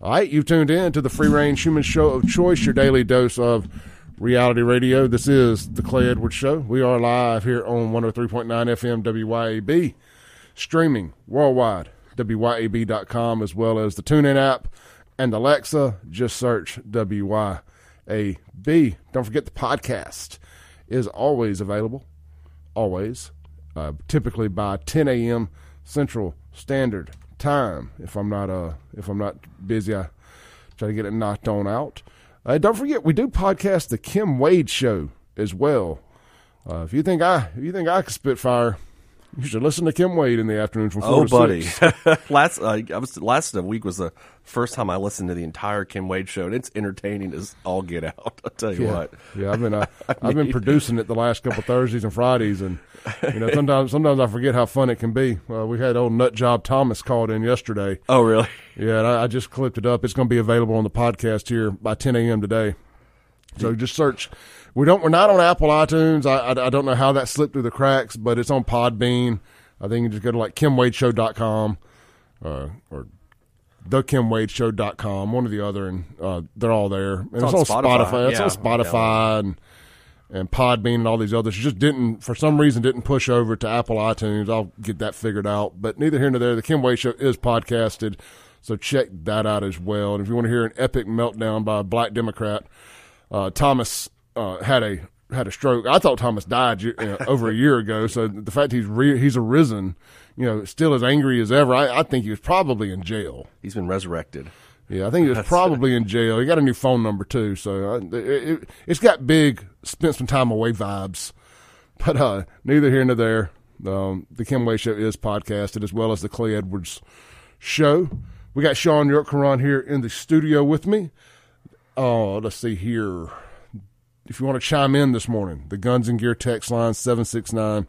All right, you've tuned in to the Free Range Human Show of Choice, your daily dose of reality radio. This is the Clay Edwards Show. We are live here on 103.9 FM WYAB, streaming worldwide, WYAB.com, as well as the TuneIn app and Alexa. Just search WYAB. Don't forget the podcast is always available, always, uh, typically by 10 a.m. Central Standard time. If I'm not uh if I'm not busy, I try to get it knocked on out. Uh, don't forget, we do podcast the Kim Wade Show as well. Uh, if you think I if you think I can spit fire, you should listen to Kim Wade in the afternoon from four Oh, to buddy! six. last uh, I was last week was the first time I listened to the entire Kim Wade show, and it's entertaining as all get out. I'll tell you Yeah, what. yeah. I've been uh, I've been producing it the last couple Thursdays and Fridays, and you know sometimes sometimes I forget how fun it can be. Uh, we had old nut job Thomas called in yesterday. Oh, really? Yeah, and I, I just clipped it up. It's going to be available on the podcast here by 10 a.m. today. So just search. We don't. We're not on Apple iTunes. I, I, I don't know how that slipped through the cracks, but it's on Podbean. I think you just go to like KimWadeShow.com uh, or thekimwadeshow.com, one or the other, and uh, they're all there. And it's, on on Spotify. Spotify. It's Yeah. on Spotify and and Podbean and all these others. You just didn't, for some reason, didn't push over to Apple iTunes. I'll get that figured out. But neither here nor there. The Kim Wade Show is podcasted, so check that out as well. And if you want to hear an epic meltdown by a black Democrat, uh, Thomas uh, had a had a stroke. I thought Thomas died you know, over a year ago. So the fact he's re- he's arisen, you know, still as angry as ever. I, I think he was probably in jail. He's been resurrected. Yeah, I think he was probably in jail. He got a new phone number too, so uh, it, it, it's got big spent some time away vibes. But uh, neither here nor there. Um, the Kim Wade Show is podcasted as well as the Clay Edwards Show. We got Shaun Yurtkuran here in the studio with me. Oh, let's see here. If you want to chime in this morning, the Guns and Gear text line 769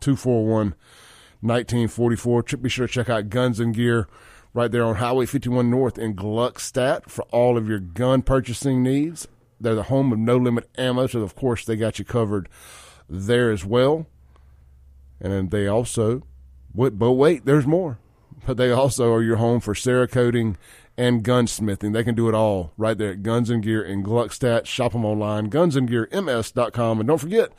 241 1944. Be sure to check out Guns and Gear right there on Highway 51 North in Gluckstadt for all of your gun purchasing needs. They're the home of No Limit Ammo, so of course they got you covered there as well. And they also, but wait, there's more. But they also are your home for Cerakoting and gunsmithing. They can do it all right there at Guns and Gear in Gluckstadt. Shop them online, gunsandgearms.com. And don't forget,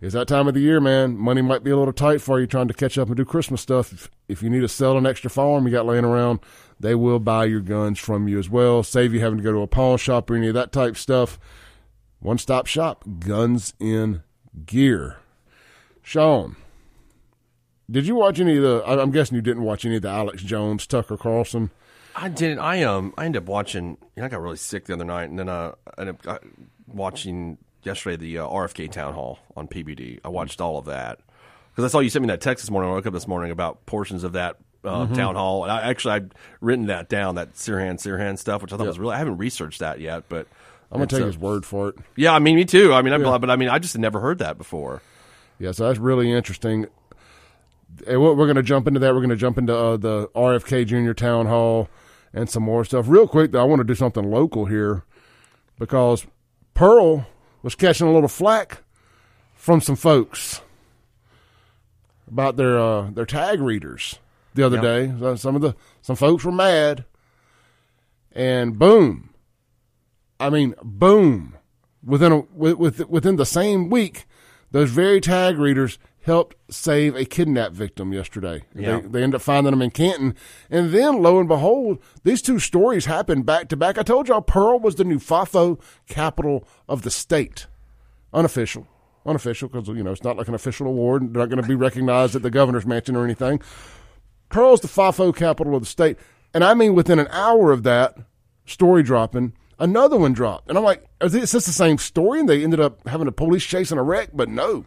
it's that time of the year, man. Money might be a little tight for you trying to catch up and do Christmas stuff. If, if you need to sell an extra firearm you got laying around, they will buy your guns from you as well. Save you having to go to a pawn shop or any of that type stuff. One stop shop, Guns in Gear. Shaun, did you watch any of the? I'm guessing you didn't watch any of the Alex Jones, Tucker Carlson. I didn't. I um. I ended up watching. You know, I got really sick the other night, and then uh, I ended up watching yesterday the uh, RFK town hall on PBD. I watched all of that because I saw you sent me that text this morning. I woke up this morning about portions of that uh, town hall, and I actually I'd written that down that Sirhan Sirhan stuff, which I thought was really. I haven't researched that yet, but I'm gonna take uh, his word for it. Yeah, I mean, me too. I mean, I'm, but I mean, I just had never heard that before. Yeah, so that's really interesting. And we're going to jump into that. We're going to jump into uh, the RFK Junior Town Hall and some more stuff. Real quick, though, I want to do something local here because Pearl was catching a little flack from some folks about their uh, their tag readers the other Yep. day. Some of the some folks were mad, and boom, I mean, boom, within a with, with within the same week, those very tag readers helped save a kidnap victim yesterday. Yeah. They, they ended up finding them in Canton. And then, lo and behold, these two stories happened back to back. I told y'all Pearl was the new FAFO capital of the state. Unofficial. Unofficial, because, you know, it's not like an official award. They're not going to be recognized at the governor's mansion or anything. Pearl's the FAFO capital of the state. And I mean, within an hour of that story dropping, another one dropped. And I'm like, is this the same story? And they ended up having a police chase and a wreck? But no,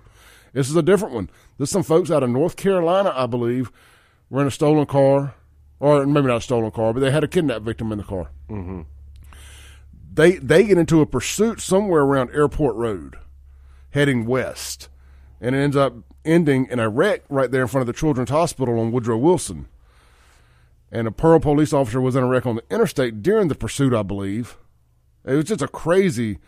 this is a different one. There's some folks out of North Carolina, I believe, were in a stolen car, or maybe not a stolen car, but they had a kidnapped victim in the car. Mm-hmm. They they get into a pursuit somewhere around Airport Road, heading west, and it ends up ending in a wreck right there in front of the Children's Hospital on Woodrow Wilson. And a Pearl police officer was in a wreck on the interstate during the pursuit, I believe. It was just a crazy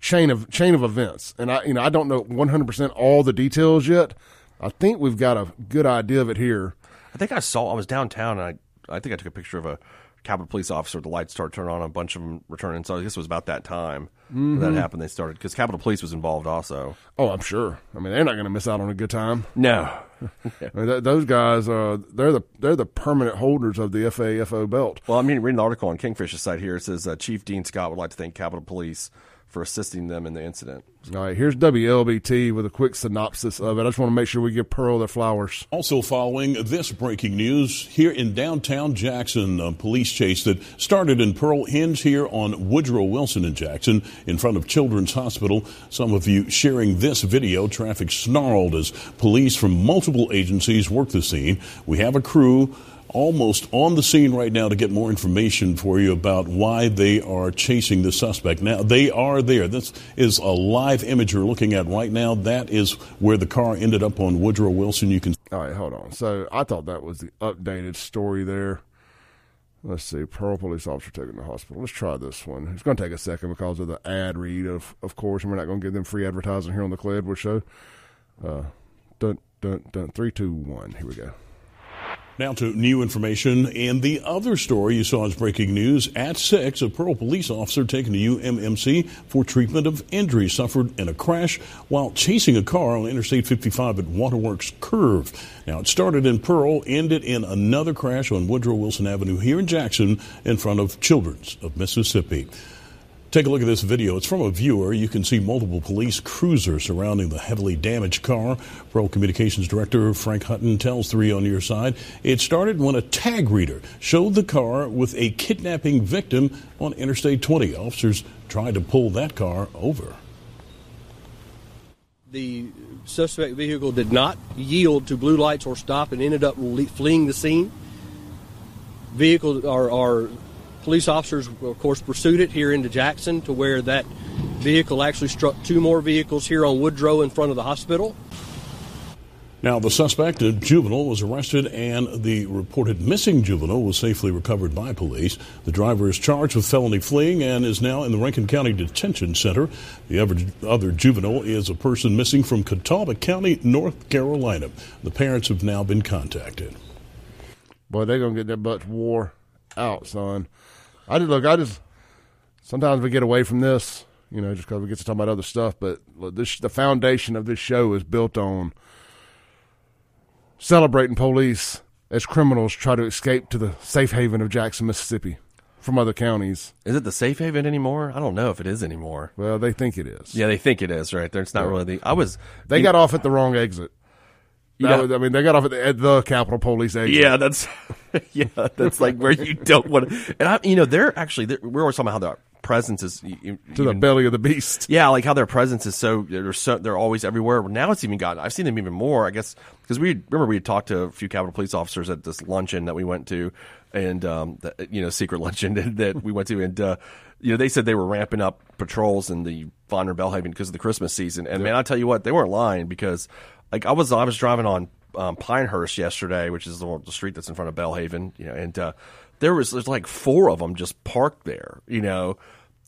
chain of chain of events, and I you know I don't know 100 percent all the details yet. I think we've got a good idea of it here. I think I saw. I was downtown, and I I think I took a picture of a Capitol police officer. The lights started turning on. A bunch of them returning. So I guess it was about that time Mm-hmm. that happened. They started because Capitol Police was involved also. Oh, I'm sure. I mean, they're not going to miss out on a good time. No, I mean, th- those guys, uh, they're the they're the permanent holders of the FAFO belt. Well, I mean, reading the article on Kingfish's site here, it says uh, Chief Dean Scott would like to thank Capitol Police for assisting them in the incident. All right, here's WLBT with a quick synopsis of it. I just want to make sure we give Pearl their flowers. Also, following this breaking news, here in downtown Jackson, a police chase that started in Pearl ends here on Woodrow Wilson in Jackson in front of Children's Hospital. Some of you sharing this video. Traffic snarled as police from multiple agencies work the scene. We have a crew almost on the scene right now to get more information for you about why they are chasing the suspect. Now, they are there. This is a live image you're looking at right now. That is where the car ended up on Woodrow Wilson. You can All right, hold on. So I thought that was the updated story there. Let's see, Pearl police officer taken to the hospital. Let's try this one. It's going to take a second because of the ad read, of of course, and we're not going to give them free advertising here on the Clay Edwards Show. Uh, dun dun dun. Three, two, one. Here we go. Now to new information and the other story you saw as breaking news at six. A Pearl police officer taken to UMMC for treatment of injuries suffered in a crash while chasing a car on Interstate 55 at Waterworks Curve. Now it started in Pearl, ended in another crash on Woodrow Wilson Avenue here in Jackson in front of Children's of Mississippi. Take a look at this video. It's from a viewer. You can see multiple police cruisers surrounding the heavily damaged car. Pearl Communications Director Frank Hutton tells Three on your side it started when a tag reader showed the car with a kidnapping victim on Interstate 20. Officers tried to pull that car over. The suspect vehicle did not yield to blue lights or stop and ended up fleeing the scene. Vehicle, our, our police officers, of course, pursued it here into Jackson to where that vehicle actually struck two more vehicles here on Woodrow in front of the hospital. Now, the suspect, a juvenile, was arrested and the reported missing juvenile was safely recovered by police. The driver is charged with felony fleeing and is now in the Rankin County Detention Center. The other, other juvenile is a person missing from Catawba County, North Carolina. The parents have now been contacted. Boy, they're gonna get their butts wore out, son. I just look. I just sometimes we get away from this, you know, just because we get to talk about other stuff. But look, this the foundation of this show is built on celebrating police as criminals try to escape to the safe haven of Jackson, Mississippi, from other counties. Is it the safe haven anymore? I don't know if it is anymore. Well, they think it is. Yeah, they think it is, right? There, It's not really the. I was. They got off at the wrong exit. Yeah. was- I mean, they got off at the, at the Capitol Police exit. Yeah, that's yeah, that's like where you don't want to. And I, you know, they're actually they're, we're always talking about how their presence is to the belly of the beast. Yeah, like how their presence is so they're so they're always everywhere. Now it's even gotten. I've seen them even more. I guess because we remember we had talked to a few Capitol Police officers at this luncheon that we went to, and um, the, you know, secret luncheon that we went to, and uh, you know, they said they were ramping up patrols in the Von Belhaven because of the Christmas season. And man, I tell you what, they weren't lying because like I was I was driving on um, Pinehurst yesterday, which is the, the street that's in front of Belhaven, you know, and uh, there was there's like four of them just parked there, you know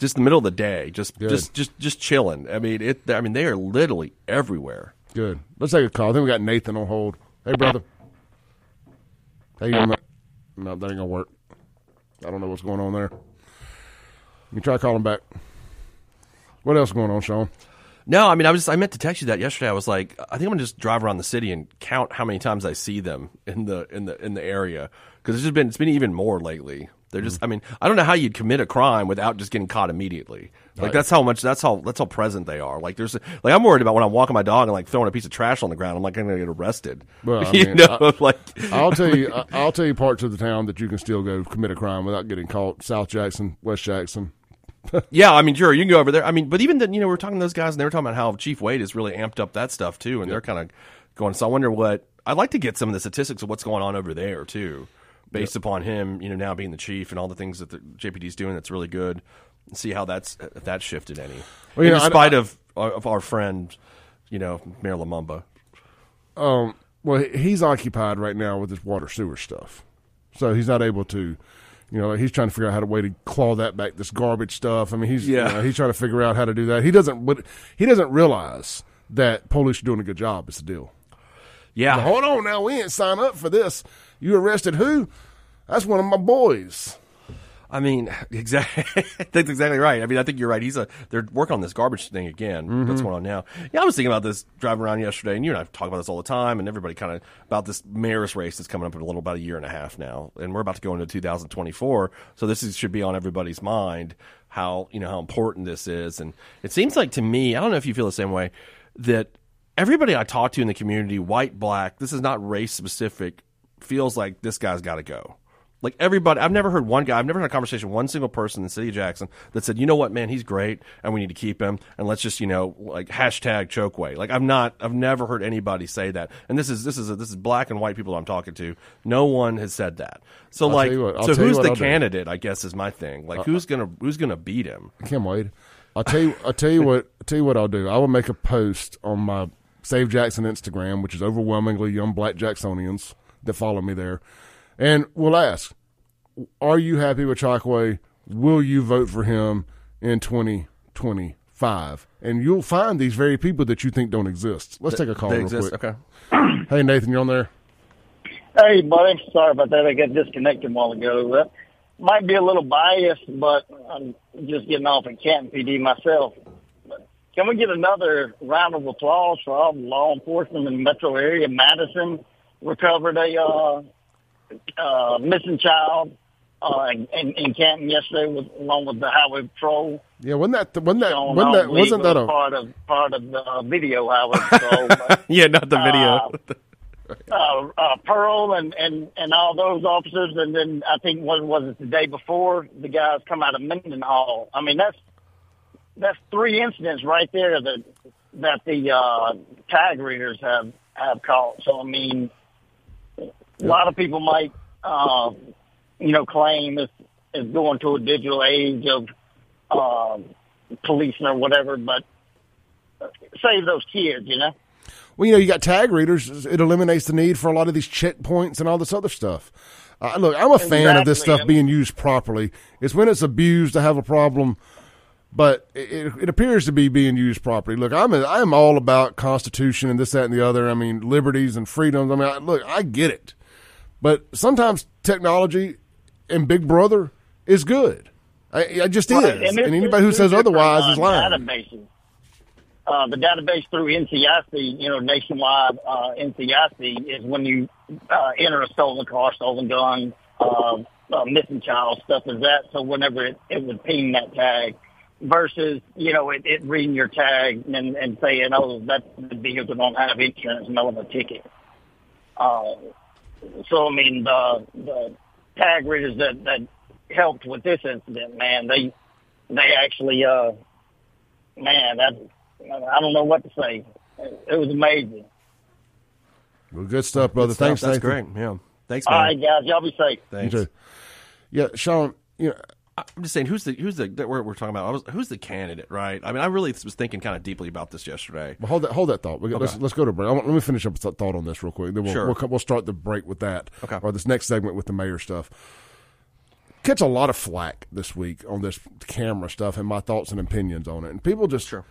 just in the middle of the day, just just just just chilling. I mean, it. I mean, they are literally everywhere. Good. Let's take a call. I think we got Nathan on hold. Hey, brother. Hey, you doing, no, that ain't gonna work. I don't know what's going on there. You try calling back. What else going on, Shaun? No, I mean, I was I meant to text you that yesterday. I was like, I think I'm gonna just drive around the city and count how many times I see them in the in the in the area because it's just been it's been even more lately. They're just, mm-hmm. I mean, I don't know how you'd commit a crime without just getting caught immediately. Like Right. that's how much that's how that's how present they are. Like there's like I'm worried about when I'm walking my dog and like throwing a piece of trash on the ground. I'm like I'm gonna get arrested. Well, I you mean, know, I- like I'll tell you, I'll tell you parts of the town that you can still go commit a crime without getting caught. South Jackson, West Jackson. Yeah, I mean, sure, you can go over there. I mean, but even then, you know, we are talking to those guys, and they were talking about how Chief Wade has really amped up that stuff too, and they're kind of going. So I wonder what I'd like to get some of the statistics of what's going on over there too, based upon him, you know, now being the chief and all the things that the JPD's doing. That's really good. And see how that's if that shifted any, Well, in know, I- spite of of our friend, you know, Mayor Lumumba. Um, well, he's occupied right now with his water sewer stuff, so he's not able to. You know, he's trying to figure out how to way to claw that back. This garbage stuff. I mean, he's Yeah. you know, he's trying to figure out how to do that. He doesn't. But he doesn't realize that police are doing a good job. Is the deal. Yeah, But hold on now, we ain't signed up for this. You arrested who? That's one of my boys. I mean, exactly. That's exactly right. I mean, I think you're right. He's a. They're working on this garbage thing again. Mm-hmm. That's going on now. Yeah, I was thinking about this driving around yesterday, and you and I talk about this all the time, and everybody kind of about this mayor's race that's coming up in a little about a year and a half now, and we're about to go into 2024. So this is, should be on everybody's mind how you know how important this is, and it seems like to me, I don't know if you feel the same way that everybody I talk to in the community, white, black, this is not race specific, feels like this guy's got to go. Like everybody, I've never heard one guy, I've never had a conversation with one single person in the city of Jackson that said, you know what, man, he's great and we need to keep him and let's just, you know, like hashtag chokeway. Like I've not, I've never heard anybody say that. And this is, this is, a, this is black and white people I'm talking to. No one has said that. So I'll like, what- so who's the I'll do. candidate, I guess is my thing. Like uh, who's going to, who's going to beat him? Kim Wade. I'll tell you. I'll tell you what. I'll tell you what I'll do. I will make a post on my Save Jackson Instagram, which is overwhelmingly young black Jacksonians that follow me there, and we'll ask: Are you happy with Chokwe? Will you vote for him in twenty twenty five? And you'll find these very people that you think don't exist. Let's take a call They real exist? quick. Okay. Hey Nathan, you're on there. Hey, buddy. Sorry about that. I got disconnected a while ago. That might be a little biased, but I'm just getting off at Canton PD myself. But can we get another round of applause for all the law enforcement in the metro area? Madison recovered a uh, uh, missing child uh, in, in, in Canton yesterday, with, along with the highway patrol. Yeah, wasn't that wasn't that Showing wasn't that wasn't that a part of part of the uh, video highway patrol? but, Yeah, not the video. uh, uh, Pearl and, and, and all those officers, and then I think what was it the day before the guys come out of Mendenhall. I mean that's that's three incidents right there that that the uh, tag readers have have caught. So I mean, a lot of people might uh, you know claim it's, it's going to a digital age of uh, policing or whatever, but save those kids, you know. Well, you know, you got tag readers. It eliminates the need for a lot of these checkpoints and all this other stuff. Uh, look, I'm a fan of this stuff being used properly. It's when it's abused I have a problem, but it, it, it appears to be being used properly. Look, I'm a, I'm all about Constitution and this, that, and the other. I mean, liberties and freedoms. I mean, I, look, I get it, but sometimes technology and Big Brother is good. I, I just Right, is, and, there's- anybody who says otherwise uh, is lying. Databases. Uh, the database through NCIC, you know, nationwide uh, NCIC is when you uh, enter a stolen car, stolen gun, uh, uh, missing child, stuff as that. So whenever it, it would ping that tag, versus you know it, it reading your tag and, and saying, oh, that vehicle don't have insurance, mailing a ticket. Uh, so I mean, the the tag readers that that helped with this incident, man, they they actually, uh, man, that I don't know what to say. It was amazing. Well, good stuff, brother. Good stuff. Thanks, That's Nathan. great. Yeah. Thanks, All man. right, guys, y'all be safe. You Thanks. too. Yeah, Shaun. You know, I'm just saying, who's the who's the that we're, we're talking about? I was, who's the candidate, right? I mean, I really was thinking kind of deeply about this yesterday. Well, hold that, hold that thought. We, let's, let's go to break. I want, let me finish up with that thought on this real quick. Then we'll, Sure. we'll, we'll start the break with that. Okay. Or this next segment with the mayor stuff. Catch a lot of flack this week on this camera stuff and my thoughts and opinions on it. And people just, Sure.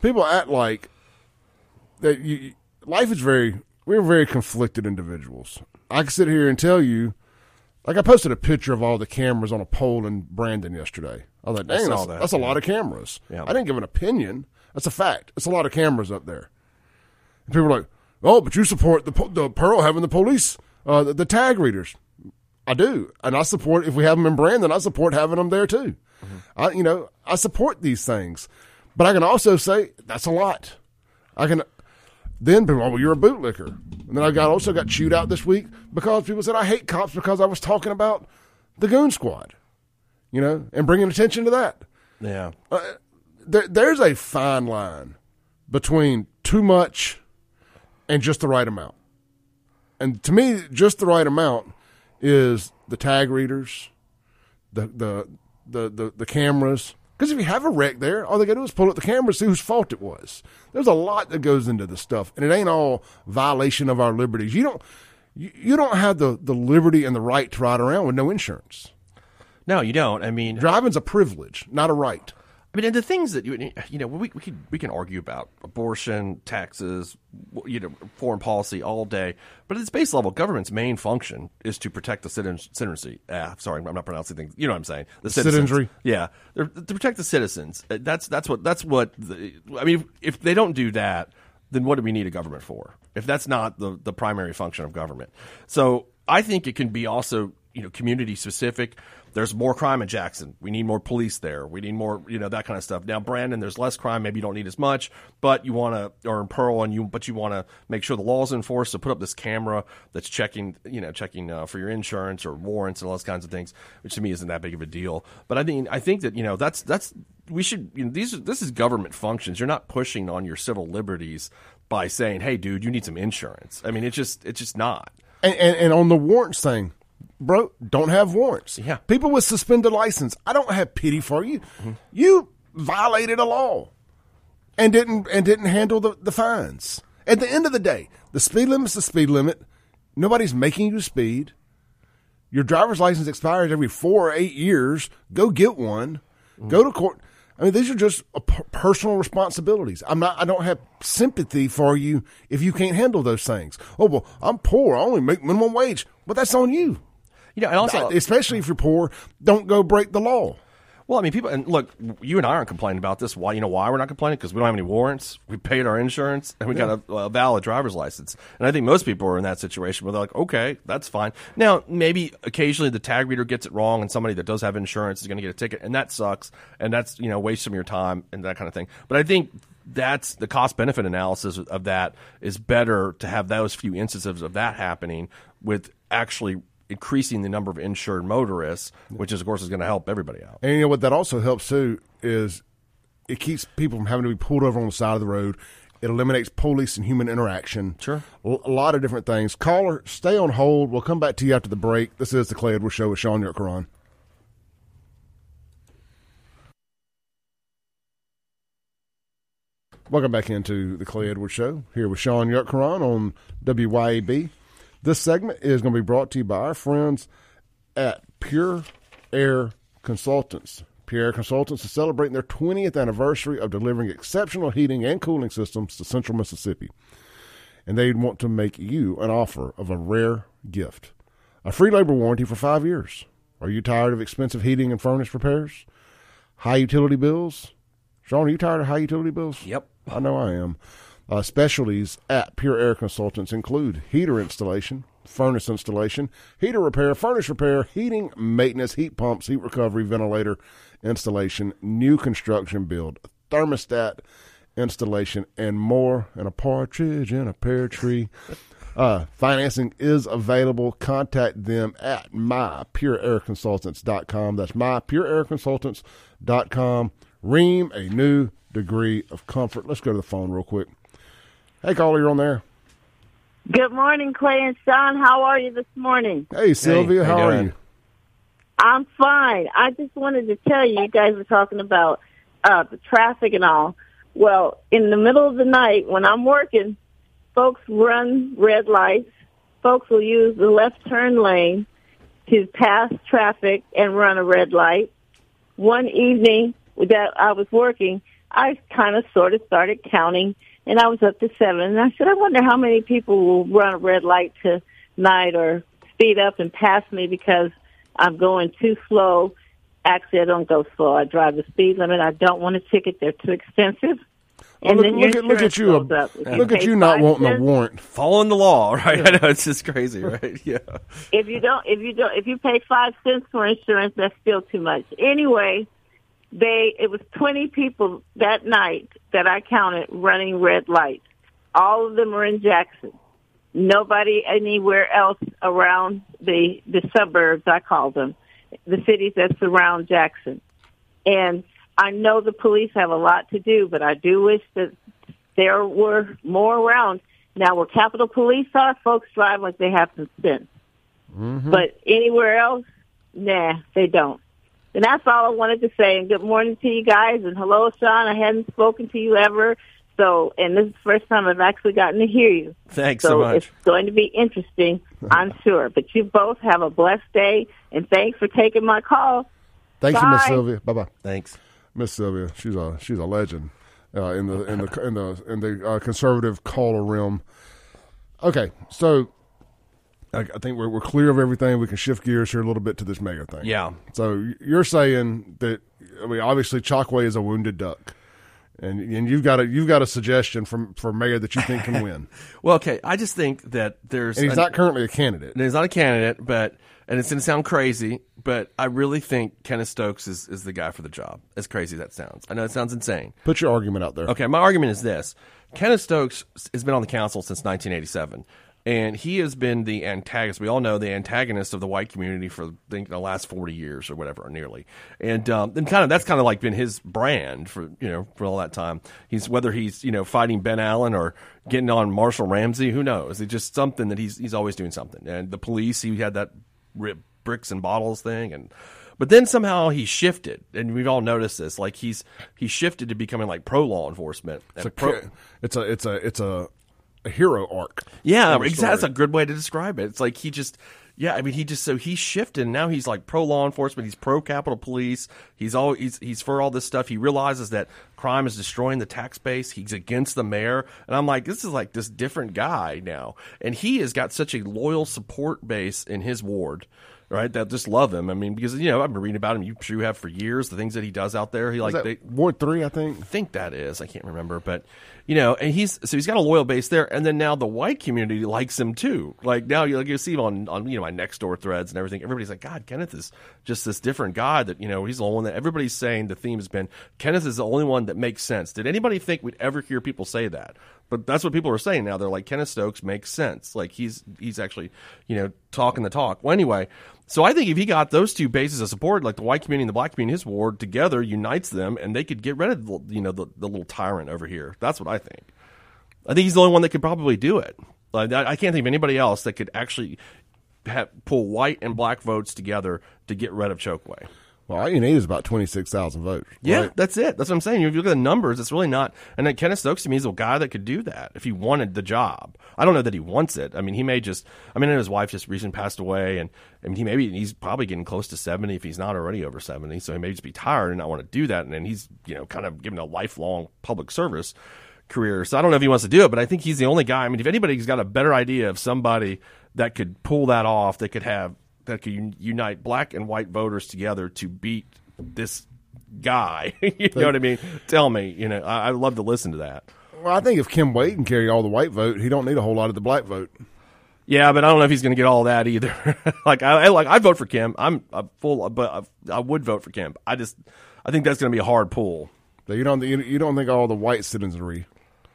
people act like that you, life is very, we're very conflicted individuals. I can sit here and tell you, like I posted a picture of all the cameras on a pole in Brandon yesterday. I was like, dang, that's, that, that's a lot of cameras. Yeah. I didn't give an opinion. That's a fact. It's a lot of cameras up there. And people are like, "Oh, but you support the the Pearl having the police, uh, the, the tag readers." I do, and I support if we have them in Brandon. I support having them there too. I, you know, I support these things, but I can also say that's a lot. I can then people, oh, well, you're a bootlicker, and then I got also got chewed out this week because people said I hate cops because I was talking about the goon squad, you know, and bringing attention to that. Yeah. Uh, there, there's a fine line between too much and just the right amount. And to me, just the right amount is the tag readers, the the the the, the cameras. Because if you have a wreck there, all they got to do is pull up the camera, and see whose fault it was. There's a lot that goes into this stuff, and it ain't all violation of our liberties. You don't you, you don't have the the liberty and the right to ride around with no insurance. No, you don't. I mean, Driving's a privilege, not a right. I mean, and the things that you you know we we can we can argue about abortion, taxes, you know, foreign policy all day, but at its base level, government's main function is to protect the citizenry. Ah, sorry, I'm not pronouncing things. You know what I'm saying? The citizens. Citizenry. Yeah, to protect the citizens. Uh, That's that's what that's what. The, I mean, if they don't do that, then what do we need a government for? If that's not the the primary function of government, so I think it can be also you know community specific. There's more crime in Jackson. We need more police there. We need more, you know, that kind of stuff. Now, Brandon, there's less crime. Maybe you don't need as much, but you want to, or in Pearl, and you, but you want to make sure the law's enforced. So put up this camera that's checking, you know, checking uh, for your insurance or warrants and all those kinds of things, which to me isn't that big of a deal. But I mean, I think that you know that's that's we should. You know, these are, this is government functions. You're not pushing on your civil liberties by saying, "Hey, dude, you need some insurance." I mean, it's just it's just not. And, and, and on the warrants thing, bro, don't have warrants. Yeah. People with suspended license, I don't have pity for you. You violated a law and didn't and didn't handle the, the fines. At the end of the day, the speed limit's the speed limit. Nobody's making you speed. Your driver's license expires every four or eight years. Go get one. Go to court. I mean, these are just personal responsibilities. I'm not. I don't have sympathy for you if you can't handle those things. Oh well, I'm poor. I only make minimum wage. Well, that's on you. You know, and also, especially if you're poor, don't go break the law. Well, I mean, people, and look, you and I aren't complaining about this. Why? You know why we're not complaining? Because we don't have any warrants. We paid our insurance, and we got a, a valid driver's license. And I think most people are in that situation where they're like, okay, that's fine. Now, maybe occasionally the tag reader gets it wrong, and somebody that does have insurance is going to get a ticket, and that sucks, and that's you know waste some of your time and that kind of thing. But I think that's the cost benefit analysis of that is better to have those few instances of that happening with actually increasing the number of insured motorists, which is of course is going to help everybody out. And you know what that also helps too is it keeps people from having to be pulled over on the side of the road. It eliminates police and human interaction. Sure. A lot of different things. Caller, stay on hold. We'll come back to you after the break. This is the Clay Edwards Show with Shaun Yurtkuran. Welcome back into the Clay Edwards Show here with Shaun Yurtkuran on WYAB. This segment is going to be brought to you by our friends at Pure Air Consultants. Pure Air Consultants is celebrating their 20th anniversary of delivering exceptional heating and cooling systems to central Mississippi. And they want to make you an offer of a rare gift a free labor warranty for five years. Are you tired of expensive heating and furnace repairs? High utility bills? Shaun, are you tired of high utility bills? Yep. I know I am. Uh, specialties at Pure Air Consultants include heater installation, furnace installation, heater repair, furnace repair, heating maintenance, heat pumps, heat recovery, ventilator installation, new construction build, thermostat installation, and more. And a partridge in a pear tree. Uh, financing is available. Contact them at mypureairconsultants.com. That's mypureairconsultants.com. Ream a new degree of comfort. Let's go to the phone real quick. Hey, caller, you're on there. Good morning, Clay and Shaun. How are you this morning? Hey, Sylvia, how how are you? I'm fine. I just wanted to tell you, you guys were talking about uh, the traffic and all. Well, in the middle of the night when I'm working, folks run red lights. Folks will use the left turn lane to pass traffic and run a red light. One evening that I was working, I kind of sort of started counting, and I was up to seven. And I said, I wonder how many people will run a red light tonight or speed up and pass me because I'm going too slow. Actually, I don't go slow. I drive the speed limit. I don't want a ticket. They're too expensive. And look, then look at look at insurance you, goes uh, up. If you look at you not five wanting a warrant. Following the law, right? I know it's just crazy, right? Yeah. If you don't, if you don't, if you pay five cents for insurance, that's still too much. Anyway, they it was twenty people that night that I counted running red lights. All of them were in Jackson. Nobody anywhere else around the the suburbs. I call them the cities that surround Jackson. And I know the police have a lot to do, but I do wish that there were more around. Now, where Capitol Police are, folks drive like they have some sense. Mm-hmm. But anywhere else, nah, they don't. And that's all I wanted to say. And good morning to you guys. And hello, Shaun. I hadn't spoken to you ever. So, and this is the first time I've actually gotten to hear you. Thanks so so much. it's going to be interesting, I'm sure. But you both have a blessed day. And thanks for taking my call. Thank you, Miss Sylvia. Bye bye. Thanks. Miss Sylvia, she's a she's a legend uh, in the in the in the in the uh, conservative caller realm. Okay, so I, I think we're we're clear of everything. We can shift gears here a little bit to this mega thing. Yeah. So you're saying that I mean, obviously Chokwe is a wounded duck, and and you've got a you've got a suggestion from for mayor that you think can win, Well, okay. I just think that there's and he's a- not currently a candidate. And he's not a candidate, but and it's going to sound crazy, but I really think Kenneth Stokes is, is the guy for the job. As crazy as that sounds, I know it sounds insane. Put your argument out there. Okay, my argument is this: Kenneth Stokes has been on the council since 1987, and he has been the antagonist. We all know the antagonist of the white community for I think the last 40 years or whatever, or nearly. And um, and kind of that's kind of like been his brand for you know for all that time. He's whether he's you know fighting Ben Allen or getting on Marshall Ramsey, who knows? It's just something that he's he's always doing something. And the police, he had that rip bricks and bottles thing and but then somehow he shifted and we've all noticed this like he's he shifted to becoming like pro law enforcement It's a pro, it's a it's a it's a a hero arc. yeah exactly. That's a good way to describe it. It's like he just yeah i mean he just so he shifted now he's like pro law enforcement. He's pro capitol police. He's all he's, he's for all this stuff. He realizes that crime is destroying the tax base. He's against the mayor. And i'm like this is like this different guy now. And he has got such a loyal support base in his ward right that just love him i mean because you know i've been reading about him you sure you have for years the things that he does out there he like they, Ward three, I think. I think that is. I can't remember, but you know, and he's so he's got a loyal base there, and then now the white community likes him too. Like now, you like you see him on on you know my next door threads and everything. Everybody's like, God, Kenneth is just this different guy that you know he's the only one that everybody's saying the theme has been Kenneth is the only one that makes sense. Did anybody think we'd ever hear people say that? But that's what people are saying now. They're like Kenneth Stokes makes sense. Like he's he's actually you know talking the talk. Well, anyway. So I think if he got those two bases of support, like the white community and the black community, his ward together unites them, and they could get rid of the, you know the, the little tyrant over here. That's what I think. I think he's the only one that could probably do it. Like I I can't think of anybody else that could actually have, pull white and black votes together to get rid of Chokwe. Well, all you need is about twenty six thousand votes. Yeah, right? that's it. That's what I'm saying. If you look at the numbers, it's really not. And then Kenneth Stokes to me is a guy that could do that if he wanted the job. I don't know that he wants it. I mean, he may just. I mean, his wife just recently passed away, and I mean, he maybe he's probably getting close to seventy if he's not already over seventy. So he may just be tired and not want to do that. And then he's you know kind of given a lifelong public service career. So I don't know if he wants to do it, but I think he's the only guy. I mean, if anybody's got a better idea of somebody that could pull that off, that could have that could un- unite black and white voters together to beat this guy. you know what I mean? Tell me. You know, I, I'd love to listen to that. Well, I think if Kim Wade can carry all the white vote, he don't need a whole lot of the black vote. Yeah, but I don't know if he's going to get all that either. like I, I like I vote for Kim. I'm, i full, but I, I would vote for Kim. I just I think that's going to be a hard pull. So you don't you, you don't think all the white citizenry?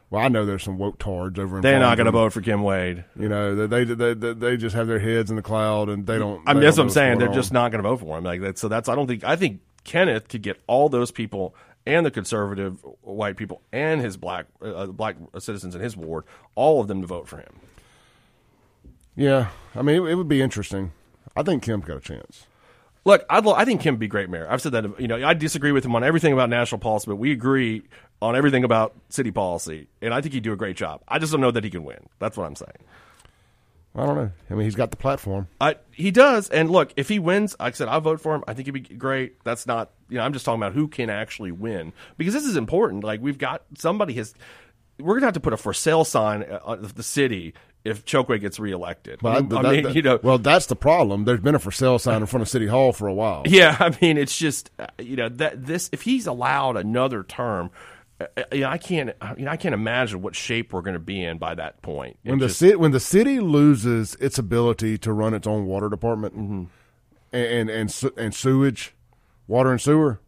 Well, I know there's some woke tards over in. They're not going to vote for Kim Wade. You know, they, they they they just have their heads in the cloud and they don't. I mean, that's what I'm saying. They're going just not going to vote for him. Like that. So that's I don't think I think Kenneth could get all those people and the conservative white people and his black uh, black citizens in his ward, all of them to vote for him. Yeah, I mean, it, it would be interesting. I think Kim's got a chance. Look, I'd, lo- I think Kim would be great mayor. I've said that. You know, I disagree with him on everything about national policy, but we agree on everything about city policy, and I think he'd do a great job. I just don't know that he can win. That's what I'm saying. I don't know. I mean, he's got the platform. I, he does, and look, if he wins, like I said, I'll vote for him. I think he'd be great. That's not, you know, I'm just talking about who can actually win because this is important. Like we've got somebody has, we're gonna have to put a for sale sign uh, of the city if Chokwe gets reelected. But I, that- mean, that- you know, well, that's the problem. There's been a for sale sign in front of City Hall for a while. Yeah, I mean, it's just uh, you know that this if he's allowed another term, I, I- I can't. You know, I can't imagine what shape we're going to be in by that point. It when the just- city when the city loses its ability to run its own water department Mm-hmm. and and and, and sewage, water and sewer,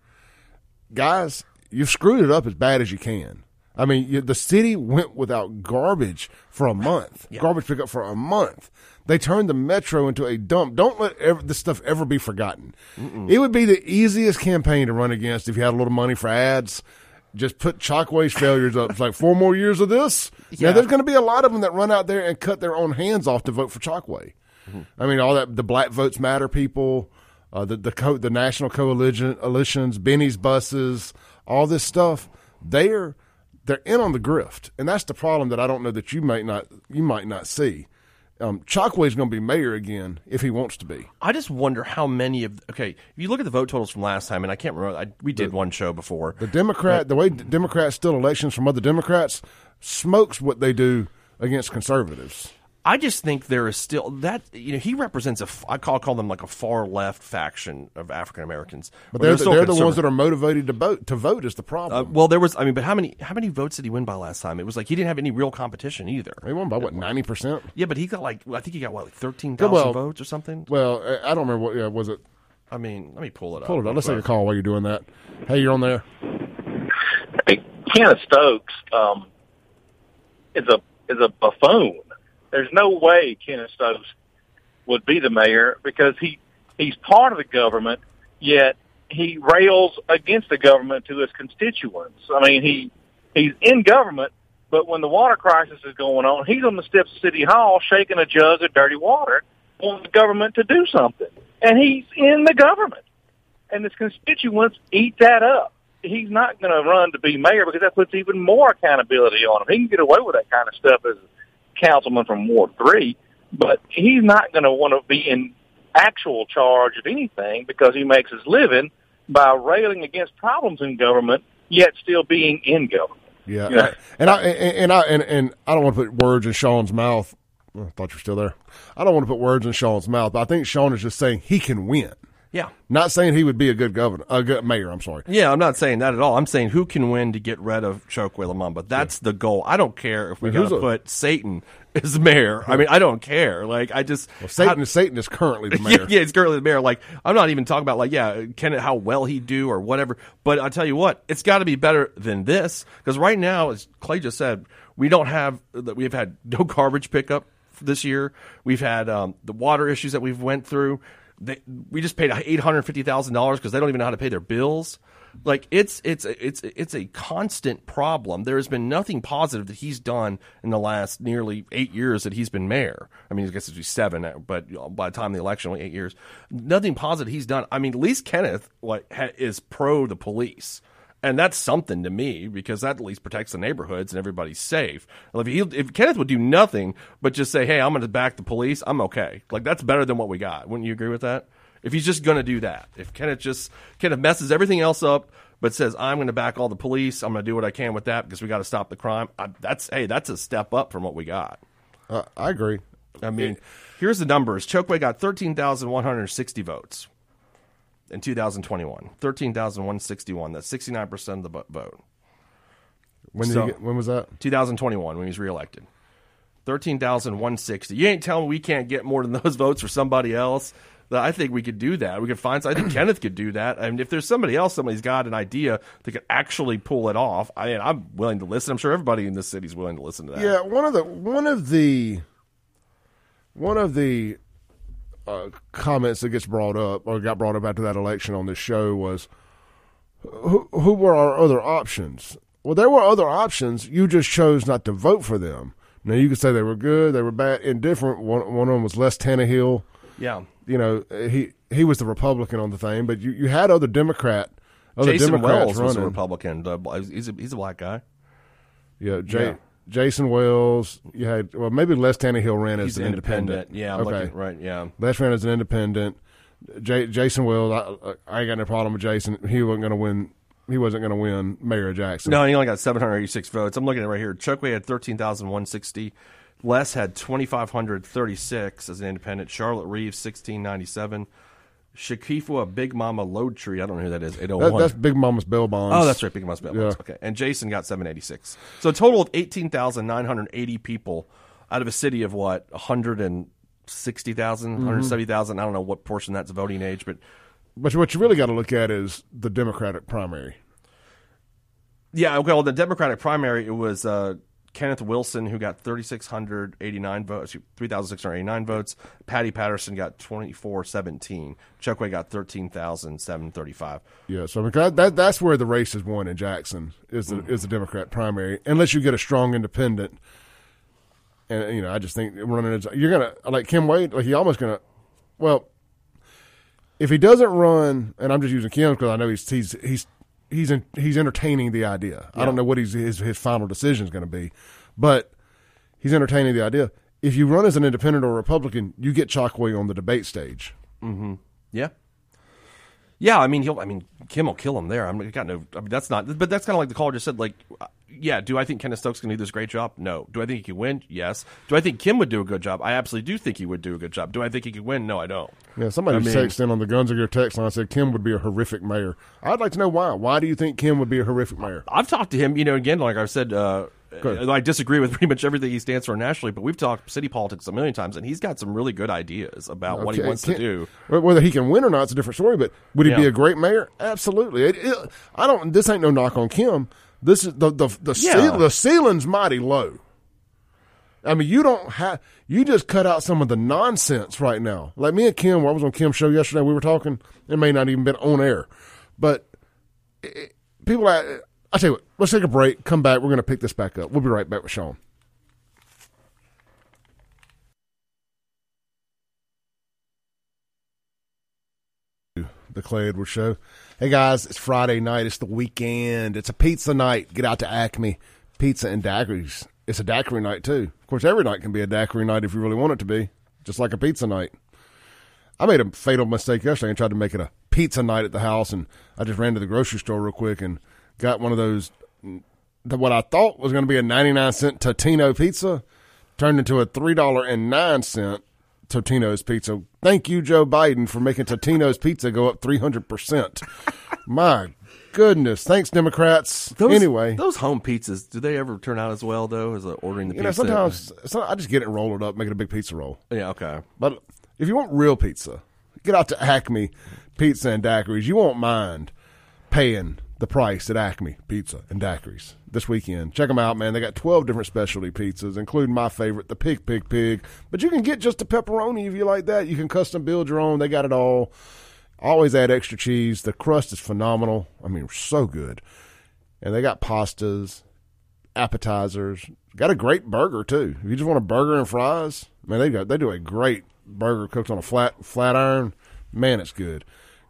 guys, you've screwed it up as bad as you can. I mean, the city went without garbage for a month, garbage pickup for a month. They turned the metro into a dump. Don't let ever, this stuff ever be forgotten. It would be the easiest campaign to run against if you had a little money for ads. Just put Chokwe's failures up. It's like four more years of this. Now Yeah. there's going to be a lot of them that run out there and cut their own hands off to vote for Chokwe. I mean, all that the Black Votes Matter people, uh, the the co- the national coalition, coalitions, Benny's buses, all this stuff. They're they're in on the grift, and that's the problem that I don't know that you might not you might not see. Um, Chokwe's going to be mayor again if he wants to be. I just wonder how many of okay. If you look at the vote totals from last time, and I can't remember, I, we did one show before. The Democrat, the way Democrats steal elections from other Democrats, smokes what they do against conservatives. I just think there is still that you know he represents a I call call them like a far left faction of African Americans, But they're, the, they're the ones that are motivated to vote. To vote is the Uh, problem. well, there was I mean, but how many how many votes did he win by last time? It was like he didn't have any real competition either. he won by what ninety percent. Yeah, but he got like I think he got what like thirteen thousand well- votes or something. Well, I I don't remember what yeah, was it. I mean, let me pull it up. Pull it up. Let's take a call while you're doing that. Hey, you're on there. Hey, Kenneth Stokes um, is a is a buffoon. There's no way Kenneth Stokes would be the mayor because he he's part of the government, yet he rails against the government to his constituents. I mean, he he's in government, but when the water crisis is going on, he's on the steps of City Hall shaking a jug of dirty water, wanting the government to do something, and he's in the government, and his constituents eat that up he's not going to run to be mayor because that puts even more accountability on him. He can get away with that kind of stuff as councilman from Ward Three, but he's not going to want to be in actual charge of anything because he makes his living by railing against problems in government, yet still being in government. Yeah, Yeah. and I and, and I and, and I don't want to put words in Shaun's mouth. Oh, I thought you were still there. I don't want to put words in Shaun's mouth, but I think Shaun is just saying he can win. Yeah. Not saying he would be a good governor, a good mayor. I'm sorry. Yeah, I'm not saying that at all. I'm saying who can win to get rid of Chokwe Lumumba. That's the goal. I don't care if we got to put Satan as mayor. I mean, I don't care. Like, I just Well, Satan is Satan is currently the mayor. yeah, he's currently the mayor. Like, I'm not even talking about like, yeah, can it how well he do or whatever. But I tell you what, it's got to be better than this because right now, as Clay just said, we don't have that. We've had no garbage pickup this year. We've had um, the water issues that we've went through. They, we just paid eight hundred fifty thousand dollars because they don't even know how to pay their bills. Like it's it's it's it's a constant problem. There has been nothing positive that he's done in the last nearly eight years that he's been mayor. I mean, I guess it's seven, uh, but by the time the election, only eight years. Nothing positive he's done. I mean, at least Kenneth like ha, is pro the police. And that's something to me because that at least protects the neighborhoods and everybody's safe. If, he, if Kenneth would do nothing but just say, "Hey, I'm going to back the police," I'm okay. Like that's better than what we got. Wouldn't you agree with that? If he's just going to do that, if Kenneth just Kenneth messes everything else up, but says, "I'm going to back all the police," I'm going to do what I can with that because we got to stop the crime. I, that's hey, that's a step up from what we got. Uh, I agree. I mean, here's the numbers. Chokwe got 13,160 votes in 2021. 13,161. That's 69% of the vote. When did So- get, when was that? 2021 when he was reelected. 13,160. You ain't telling me we can't get more than those votes for somebody else. That I think we could do that. We could find. I think Kenneth could do that. I mean, if there's somebody else, somebody's got an idea that could actually pull it off. I mean, I'm willing to listen. I'm sure everybody in this city is willing to listen to that. Yeah, one of the one of the one of the uh, comments that gets brought up or got brought up after that election on this show was who, who were our other options? Well, there were other options. You just chose not to vote for them. Now you could say they were good, they were bad, indifferent. One one of them was Les Tannehill. yeah. You know, he he was the Republican on the thing, but you, you had other Democrat, other Jason Democrats Wells was a running. Republican. He's a, he's a black guy. Yeah, J- Yeah. Jason Wells. You had well, maybe Les Tannehill ran as He's an an independent. independent. Yeah, I'm okay. looking, right. Yeah. Les ran as an independent. J- Jason Wells. I, I ain't got no problem with Jason. He wasn't going to win. He wasn't going to win Mayor Jackson. No, he only got 786 votes. I'm looking at it right here. Chokwe had 13,160. Les had 2,536 as an independent. Charlotte Reeves, 1697. Shafeqah Big Mama Lodree. I don't know who that is. Eight oh That, that's Big Mama's bail bonds. Oh, that's right, Big Mama's Bail Bonds. Yeah. Okay, and Jason got seven eighty six. So a total of eighteen thousand nine hundred eighty people out of a city of what one hundred and sixty thousand, one hundred seventy thousand. I don't know what portion that's voting age, but But what you really got to look at is the Democratic primary. Yeah, okay. Well, the Democratic primary, it was uh, Kenneth Wilson who got 3,689 votes, 3,689 votes. Patty Patterson got 2,417. Chokwe got 13,735. Yeah, so I mean, that, that that's where the race is won in Jackson is the mm-hmm. is the Democrat primary, unless you get a strong independent. And you know, I just think running you're gonna like Kim Wade, like he almost gonna. Well, if he doesn't run, and I'm just using Kim because I know he's he's he's he's in, he's entertaining the idea. I don't know what his his final decision is going to be, but he's entertaining the idea. If you run as an independent or Republican, you get Chokwe on the debate stage. Mm-hmm. Yeah. Yeah, I mean, he'll. I mean, Kim will kill him there. I'm got no. I mean, that's not. But that's kind of like the caller just said. Like, uh, yeah. Do I think Kenneth Stokes can do this great job? No. Do I think he can win? Yes. Do I think Kim would do a good job? I absolutely do think he would do a good job. Do I think he could win? No, I don't. Yeah, somebody I mean- texted in on the Guns and Gear text line said Kim would be a horrific mayor. I'd like to know why. Why do you think Kim would be a horrific mayor? I've talked to him, you know, again, like I've said, uh, Good. I disagree with pretty much everything he stands for nationally, but we've talked city politics a million times, and he's got some really good ideas about what he Okay, wants Kim- to do. Whether he can win or not, it's a different story. But would he be a great mayor? Absolutely. It, it, I don't. This ain't no knock on Kim. This is the the the, Yeah. ceil- the ceiling's mighty low. I mean, you don't have you just cut out some of the nonsense right now. Like me and Kim, I was on Kim's show yesterday. We were talking. It may not even been on air, but it, people. I, I tell you what. Let's take a break. Come back. We're going to pick this back up. We'll be right back with Shaun. the Clay Edwards Show. Hey guys, it's Friday night. It's the weekend. It's a pizza night. Get out to Acme Pizza and Daiquiris. It's a daiquiri night too. Of course, every night can be a daiquiri night if you really want it to be, just like a pizza night. I made a fatal mistake yesterday and tried to make it a pizza night at the house, and I just ran to the grocery store real quick and got one of those. What I thought was going to be a ninety-nine cent Totino pizza turned into a three dollar and nine cent Totino's pizza. Thank you, Joe Biden, for making Totino's pizza go up three hundred percent. My goodness, thanks, Democrats. Those, anyway, those home pizzas, do they ever turn out as well though as uh, ordering the you know, pizza? sometimes so I just get it rolled up, make it a big pizza roll. yeah, okay. But if you want real pizza, get out to Acme Pizza and Daiquiris. You won't mind paying the price at Acme Pizza and Daiquiris this weekend. Check them out, man. They got 12 different specialty pizzas, including my favorite, the Pig Pig Pig. But you can get just a pepperoni if you like that. You can custom build your own. They got it all. Always add extra cheese. The crust is phenomenal. I mean, so good. And they got pastas, appetizers. Got a great burger too. If you just want a burger and fries, man, they got they do a great burger cooked on a flat flat iron. Man, it's good.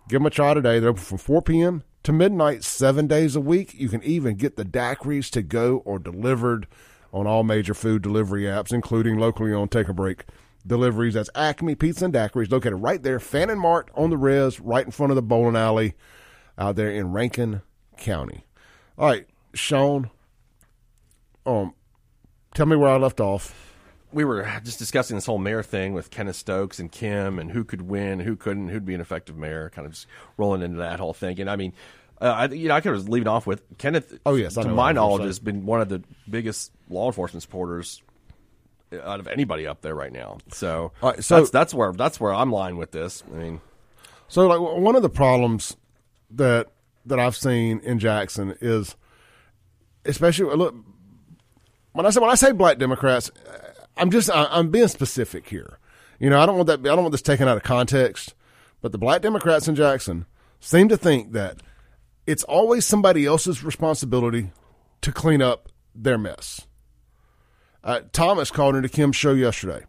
Give them a try today. They're open from 4 p.m. to midnight, seven days a week. You can even get the daiquiris to go or delivered on all major food delivery apps, including locally on Take a Break deliveries. That's Acme Pizza and Daiquiris, located right there, Fannin Mart on the res, right in front of the bowling alley out there in Rankin County. All right, Shaun, um, tell me where I left off. We were just discussing this whole mayor thing with Kenneth Stokes and Kim and who could win, who couldn't, who'd be an effective mayor, kind of just rolling into that whole thing. And I mean, uh, I, you know, I could have leaving off with Kenneth. Oh, yes, to my what I was knowledge, has been one of the biggest law enforcement supporters out of anybody up there right now. So, right, so- that's that's where that's where I'm lying with this. I mean, So, like, one of the problems that that I've seen in Jackson is, especially look, when I say when I say black Democrats, I'm just I, I'm being specific here. You know, I don't want that. I don't want this taken out of context. But the black Democrats in Jackson seem to think that it's always somebody else's responsibility to clean up their mess. Uh, Thomas called into Kim's show yesterday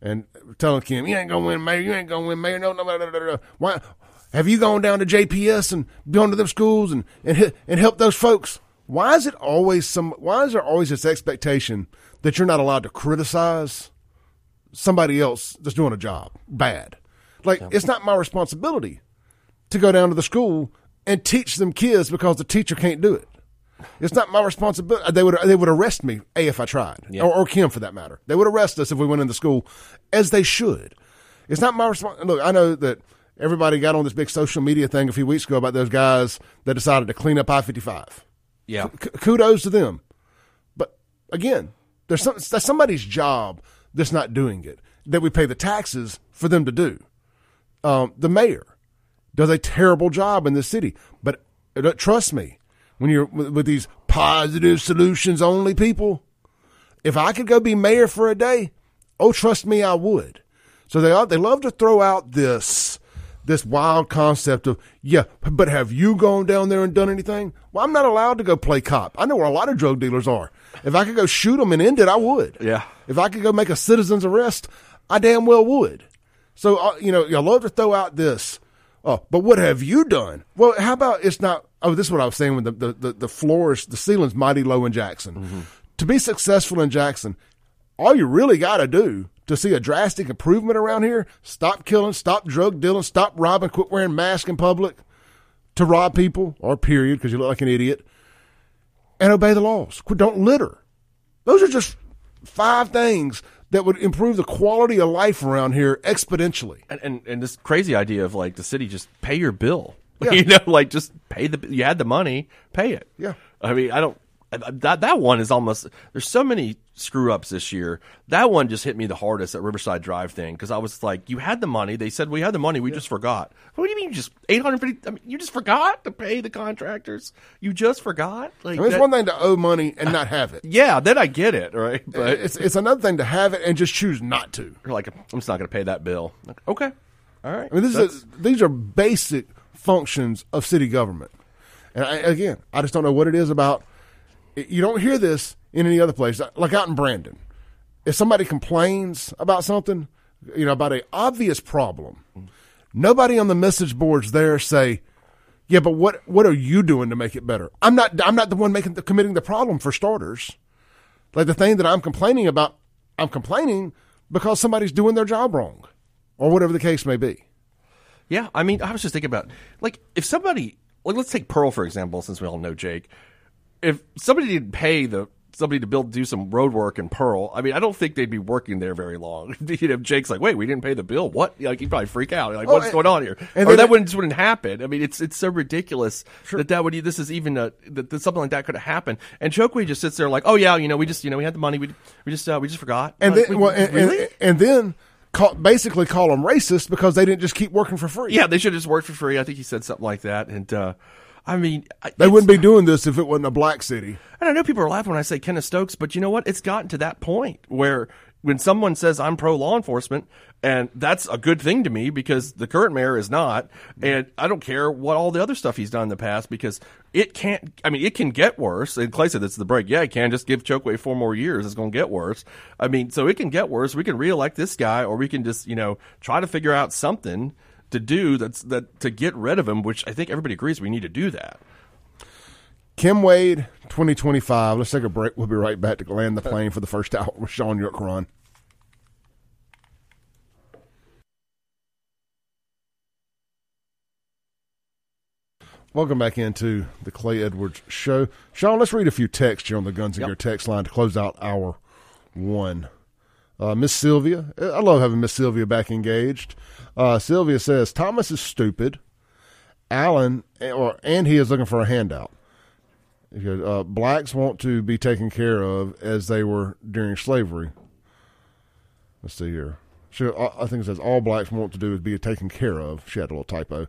and telling Kim, "You ain't gonna win mayor. You ain't gonna win mayor. No, no, no, no, no. Why have you gone down to JPS and gone to them schools and and and helped those folks? Why is it always some? Why is there always this expectation that you're not allowed to criticize somebody else that's doing a job bad? Like it's not my responsibility to go down to the school and teach them kids because the teacher can't do it. It's not my responsibility. They would they would arrest me a if I tried, or, or Kim for that matter. They would arrest us if we went into school, as they should. It's not my responsibility. Look, I know that everybody got on this big social media thing a few weeks ago about those guys that decided to clean up I fifty five. Yeah. Kudos to them, but again, there's some, that's somebody's job that's not doing it that we pay the taxes for them to do. Um, the mayor does a terrible job in the city, but uh, trust me, when you're with, with these positive solutions only people, if I could go be mayor for a day, oh, trust me, I would. So they they love to throw out this this wild concept of yeah, but have you gone down there and done anything? Well, I'm not allowed to go play cop. I know where a lot of drug dealers are. If I could go shoot them and end it, I would. Yeah. If I could go make a citizen's arrest, I damn well would. So uh, you know, you love to throw out this. Oh, but what have you done? Well, how about it's not? Oh, this is what I was saying when the the the, the floors, the ceiling's mighty low in Jackson. Mm-hmm. To be successful in Jackson, all you really got to do to see a drastic improvement around here, stop killing, stop drug dealing, stop robbing, quit wearing masks in public to rob people, or period, because you look like an idiot, and obey the laws. Quit, don't litter. Those are just five things that would improve the quality of life around here exponentially. And, and and this crazy idea of like the city just pay your bill. Yeah. You know, like just pay the you had the money, pay it. Yeah. I mean, I don't Uh, that that one is almost there's so many screw ups this year. That one just hit me the hardest at Riverside Drive thing because I was like, you had the money. They said we had the money. We just forgot. What do you mean you just 850 I mean, you just forgot to pay the contractors? You just forgot? Like I mean, it's that- one thing to owe money and not have it. Yeah, then I get it, right? But It's it's another thing to have it and just choose not to. you're like, I'm just not going to pay that bill. Like, okay. All right. I mean, this That's- is a, these are basic functions of city government. And I, again, I just don't know what it is about. You don't hear this in any other place, like out in Brandon. If somebody complains about something, you know, about a obvious problem, nobody on the message boards there say, "Yeah, but what what are you doing to make it better?" I'm not I'm not the one making the, committing the problem for starters. Like the thing that I'm complaining about, I'm complaining because somebody's doing their job wrong, or whatever the case may be. Yeah, I mean, I was just thinking about like if somebody like let's take Pearl for example, since we all know Jake. If somebody didn't pay the somebody to build do some road work in Pearl, I mean, I don't think they'd be working there very long. you know, Jake's like, wait, we didn't pay the bill. What? Like he'd probably freak out. Like, Oh, what's and- going on here? and or that wouldn't just wouldn't happen. I mean, it's it's so ridiculous that that would this is even a that, that something like that could have happened. And Chokwe just sits there like, oh yeah, you know, we just you know we had the money, we we just uh, we just forgot. and Like, then we- well, and, really? and, and then call, basically call them racist because they didn't just keep working for free. yeah, they should have just worked for free. I think he said something like that. And uh, I mean, they wouldn't be doing this if it wasn't a black city. And I know people are laughing when I say Kenneth Stokes, but you know what? It's gotten to that point where when someone says I'm pro law enforcement, and that's a good thing to me because the current mayor is not, and I don't care what all the other stuff he's done in the past because it can't. I mean, it can get worse. And Clay said this is the break. Yeah, it can just give Chokwe four more years. It's going to get worse. I mean, so it can get worse. We can reelect this guy, or we can just you know try to figure out something to do that's that to get rid of him. Which I think everybody agrees we need to do that. Kim Wade, 2025. Let's take a break. We'll be right back to land the plane for the first hour with Shaun Yurtkuran. Welcome back into the Clay Edwards Show. Shaun, let's read a few texts here on the Guns and Yep. Gear text line to close out hour one. Uh, Miss Sylvia, I love having Miss Sylvia back engaged. Uh, Sylvia says Thomas is stupid. Alan, or and he is looking for a handout. Uh, blacks want to be taken care of as they were during slavery. Let's see here. She, I I think it says all blacks want to do is be taken care of. She had a little typo.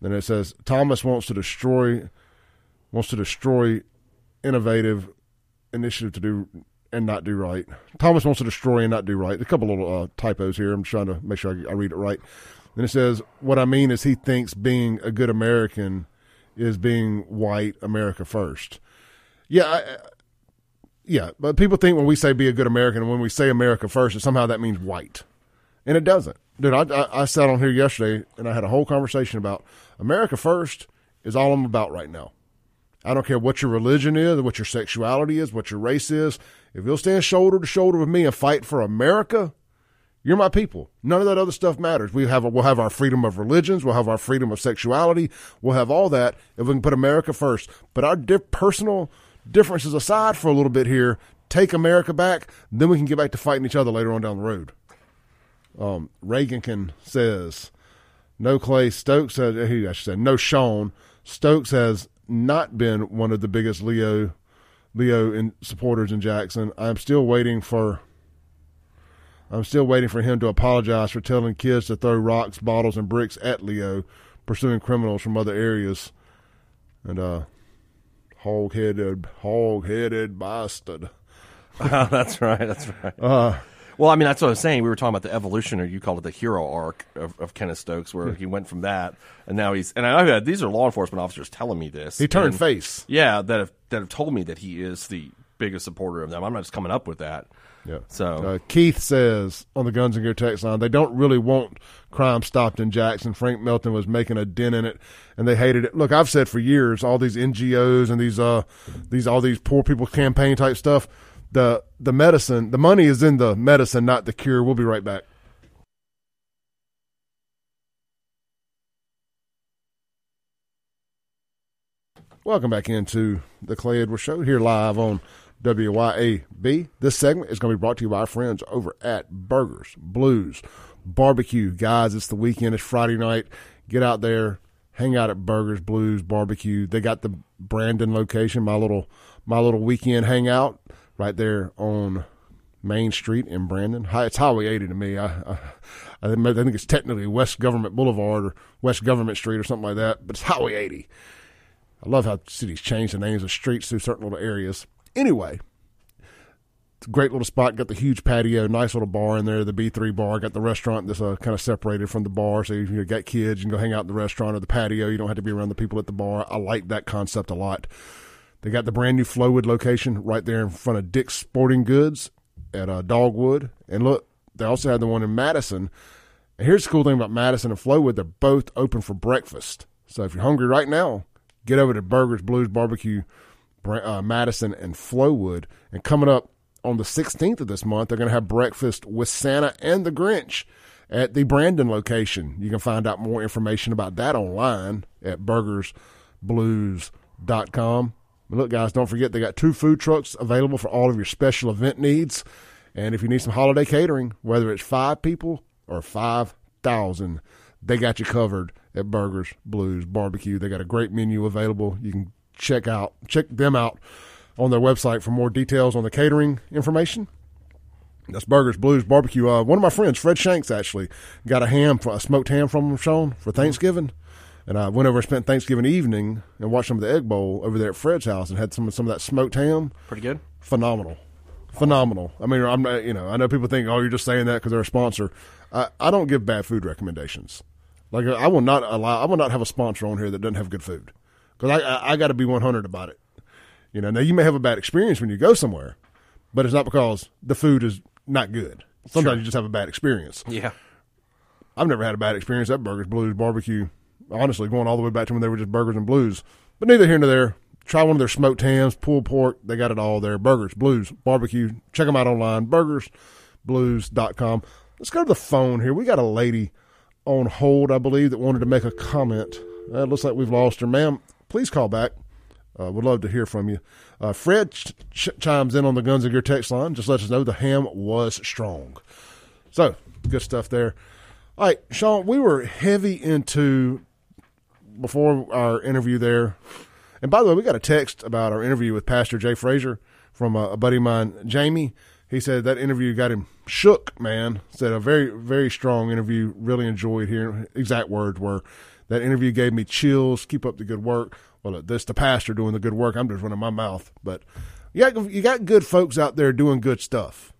Then it says Thomas wants to destroy wants to destroy innovative initiative to do and not do right. Thomas wants to destroy and not do right. A couple little uh, typos here. I'm trying to make sure I, I read it right. And it says what I mean is he thinks being a good American is being white America first. Yeah, I, yeah, but people think when we say be a good American, when we say America first, that somehow that means white, and it doesn't. Dude, I, I, I sat on here yesterday and I had a whole conversation about America first is all I'm about right now. I don't care what your religion is, what your sexuality is, what your race is. If you'll stand shoulder to shoulder with me and fight for America, you're my people. None of that other stuff matters. We have we'll have our freedom of religions. We'll have our freedom of sexuality. We'll have all that if we can put America first. But our di- personal differences aside for a little bit here, take America back. Then we can get back to fighting each other later on down the road. Um, Reagan can says, No Clay Stokes he, I should say, no Shaun Stokes has not been one of the biggest Leo Leo and supporters in Jackson. I'm still waiting for I'm still waiting for him to apologize for telling kids to throw rocks, bottles, and bricks at Leo, pursuing criminals from other areas. And uh, hog headed, hog headed bastard. that's right. That's right. Uh, well, I mean, that's what I was saying. We were talking about the evolution, or you called it the hero arc of, of Kenneth Stokes, where he went from that, and now he's. And I know that these are law enforcement officers telling me this. he turned and- face. Yeah, that have that have told me that he is the biggest supporter of them. I'm not just coming up with that. Yeah. So Uh, Keith says on the Guns and Gear text line, they don't really want crime stopped in Jackson. Frank Melton was making a dent in it, and they hated it. Look, I've said for years, all these NGOs and these uh these all these poor people campaign type stuff. The the medicine, the money is in the medicine, not the cure. We'll be right back. Welcome back into the Clay Edwards Show here live on WYAB. This segment is going to be brought to you by our friends over at Burgers, Blues, Barbecue. Guys, it's the weekend. It's Friday night. Get out there, hang out at Burgers, Blues, Barbecue. They got the Brandon location, my little my little weekend hangout right there on Main Street in Brandon. It's Highway 80 to me. I, I I think it's technically West Government Boulevard or West Government Street or something like that, but it's Highway 80. I love how cities change the names of streets through certain little areas. Anyway, it's a great little spot. Got the huge patio, nice little bar in there, the B3 bar. Got the restaurant that's uh, kind of separated from the bar. So if you got kids, you can go hang out in the restaurant or the patio. You don't have to be around the people at the bar. I like that concept a lot. They got the brand new Flowwood location right there in front of Dick's Sporting Goods at uh, Dogwood. And look, they also had the one in Madison. And here's the cool thing about Madison and Flowwood: they're both open for breakfast. So if you're hungry right now, get over to Burgers Blues Barbecue, uh, Madison and Flowwood. And coming up on the 16th of this month, they're going to have breakfast with Santa and the Grinch at the Brandon location. You can find out more information about that online at burgersblues.com. But look, guys, don't forget they got two food trucks available for all of your special event needs. And if you need some holiday catering, whether it's five people or 5,000, they got you covered at Burgers Blues Barbecue. They got a great menu available. You can check out check them out on their website for more details on the catering information. That's Burgers Blues Barbecue. Uh, one of my friends, Fred Shanks, actually got a ham, a smoked ham from him, Shaun, for Thanksgiving. And I went over and spent Thanksgiving evening and watched some of the Egg Bowl over there at Fred's house and had some some of that smoked ham. pretty good. Phenomenal, phenomenal. I mean, I'm not, you know, I know people think, oh, you're just saying that because they're a sponsor. I, I don't give bad food recommendations. Like I will not allow, I will not have a sponsor on here that doesn't have good food because I I, I got to be 100 about it. You know, now you may have a bad experience when you go somewhere, but it's not because the food is not good. Sometimes you just have a bad experience. Yeah. I've never had a bad experience at Burgers Blues Barbecue. Honestly, going all the way back to when they were just Burgers and Blues. But neither here nor there. Try one of their smoked hams, pulled pork. They got it all there. Burgers, Blues, Barbecue. Check them out online. BurgersBlues.com. Let's go to the phone here. We got a lady on hold, I believe, that wanted to make a comment. It looks like we've lost her. Ma'am, please call back. Uh, would love to hear from you. Uh, Fred ch- ch- chimes in on the Guns and Gear text line. Just let us know the ham was strong. So, good stuff there. All right, Shaun, we were heavy into before our interview there. And by the way, we got a text about our interview with Pastor Jay Frazier from a, a buddy of mine, Jamie. He said that interview got him shook, man. Said a very, very strong interview. Really enjoyed hearing exact words were that interview gave me chills. Keep up the good work. Well, uh, this the pastor doing the good work. I'm just running my mouth, but you got you got good folks out there doing good stuff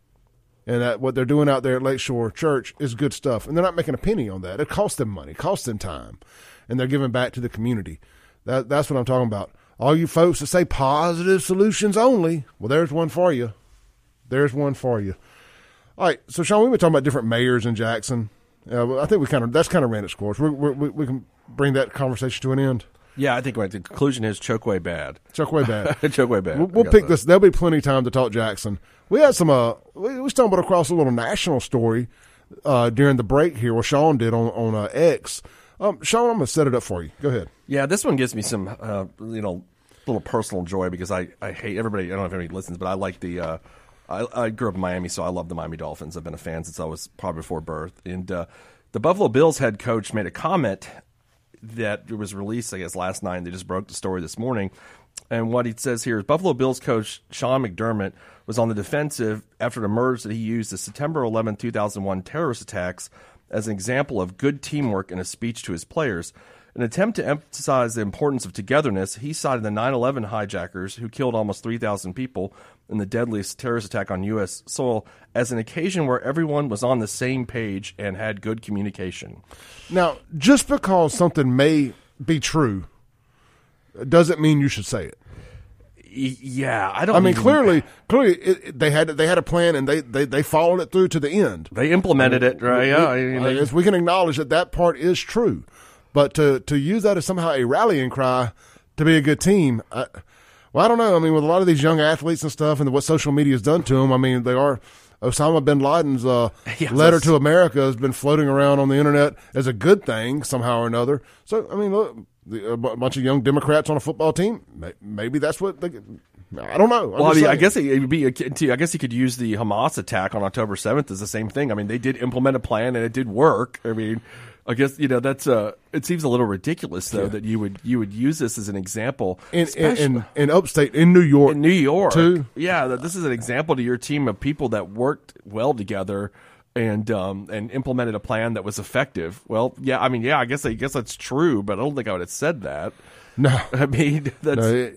and that what they're doing out there at Lakeshore Church is good stuff. And they're not making a penny on that. It costs them money, costs them time, and they're giving back to the community. That that's what I'm talking about. All you folks that say positive solutions only, well, there's one for you. There's one for you. All right, so Shaun, we were talking about different mayors in Jackson. Uh, I think we kind of that's kind of ran its course. We, we, we can bring that conversation to an end. Yeah, I think right. The conclusion is choke way bad. Chuck way bad. choke way bad. We'll, we'll pick that. this. There'll be plenty of time to talk Jackson. We had some. Uh, we, we stumbled across a little national story uh, during the break here. What Shaun did on on uh, X. Um, Shaun, I'm gonna set it up for you. Go ahead. Yeah, this one gives me some, uh, you know, little personal joy because I, I hate everybody. I don't know if anybody listens, but I like the. Uh, I, I grew up in Miami, so I love the Miami Dolphins. I've been a fan since I was probably before birth. And uh, the Buffalo Bills head coach made a comment that was released, I guess, last night. They just broke the story this morning. And what he says here is Buffalo Bills coach Sean McDermott was on the defensive after it emerged that he used the September 11, 2001 terrorist attacks as an example of good teamwork in a speech to his players. An attempt to emphasize the importance of togetherness, he cited the 9 11 hijackers who killed almost 3,000 people in the deadliest terrorist attack on U.S. soil as an occasion where everyone was on the same page and had good communication. Now, just because something may be true doesn't mean you should say it. Yeah, I don't. I mean, even- clearly, clearly, it, they had they had a plan and they, they, they followed it through to the end. they implemented it, right? Yeah, I mean, I guess we can acknowledge that that part is true, but to to use that as somehow a rallying cry to be a good team, I, well, I don't know. I mean, with a lot of these young athletes and stuff, and what social media has done to them, I mean, they are. Osama bin Laden's uh, Yeah, letter to America has been floating around on the internet as a good thing somehow or another. So, I mean, look, the, a bunch of young Democrats on a football team, maybe that's what they. I don't know. I'm Well, I mean, I guess it, would be. I guess you could use the Hamas attack on October seventh as the same thing. I mean, they did implement a plan and it did work. I mean, I guess you know that's. Uh, it seems a little ridiculous though that you would you would use this as an example in, in, in, in upstate, in New York. in New York too. Yeah, this is an example to your team of people that worked well together and um, and implemented a plan that was effective. Well, yeah, I mean, yeah, I guess I guess that's true, but I don't think I would have said that. No. I mean, that's No,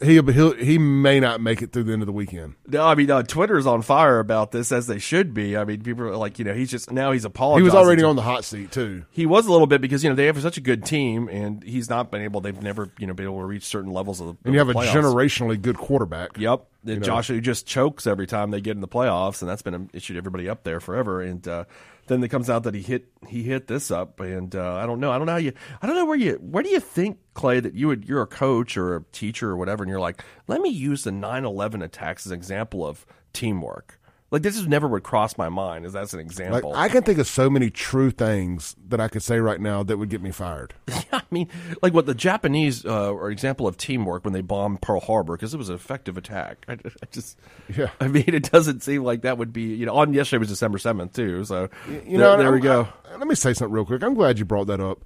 he he'll, he may not make it through the end of the weekend. No, I mean, uh, Twitter's on fire about this as they should be. I mean, people are like, you know, he's just now he's apologizing. He was already on the hot seat too. He was a little bit because you know they have such a good team, and he's not been able. They've never you know been able to reach certain levels of the. And you have a playoffs. generationally good quarterback. Yep, and know. Josh who just chokes every time they get in the playoffs, and that's been an issue to everybody up there forever. And uh, then it comes out that he hit he hit this up, and uh, I don't know, I don't know how you, I don't know where you, where do you think Clay that you would, you're a coach or a teacher or whatever, and you're like, let me use the 9/11 attacks as an example of teamwork. Like this is never would cross my mind as that's an Like example. I can think of so many true things that I could say right now that would get me fired. I mean, like what the Japanese uh, are example of teamwork when they bombed Pearl Harbor because it was an effective attack. I, I just, Yeah. I mean, it doesn't seem like that would be, you know, on yesterday was December seventh too. So You know, there, we go. I- let me say something real quick. I'm glad you brought that up.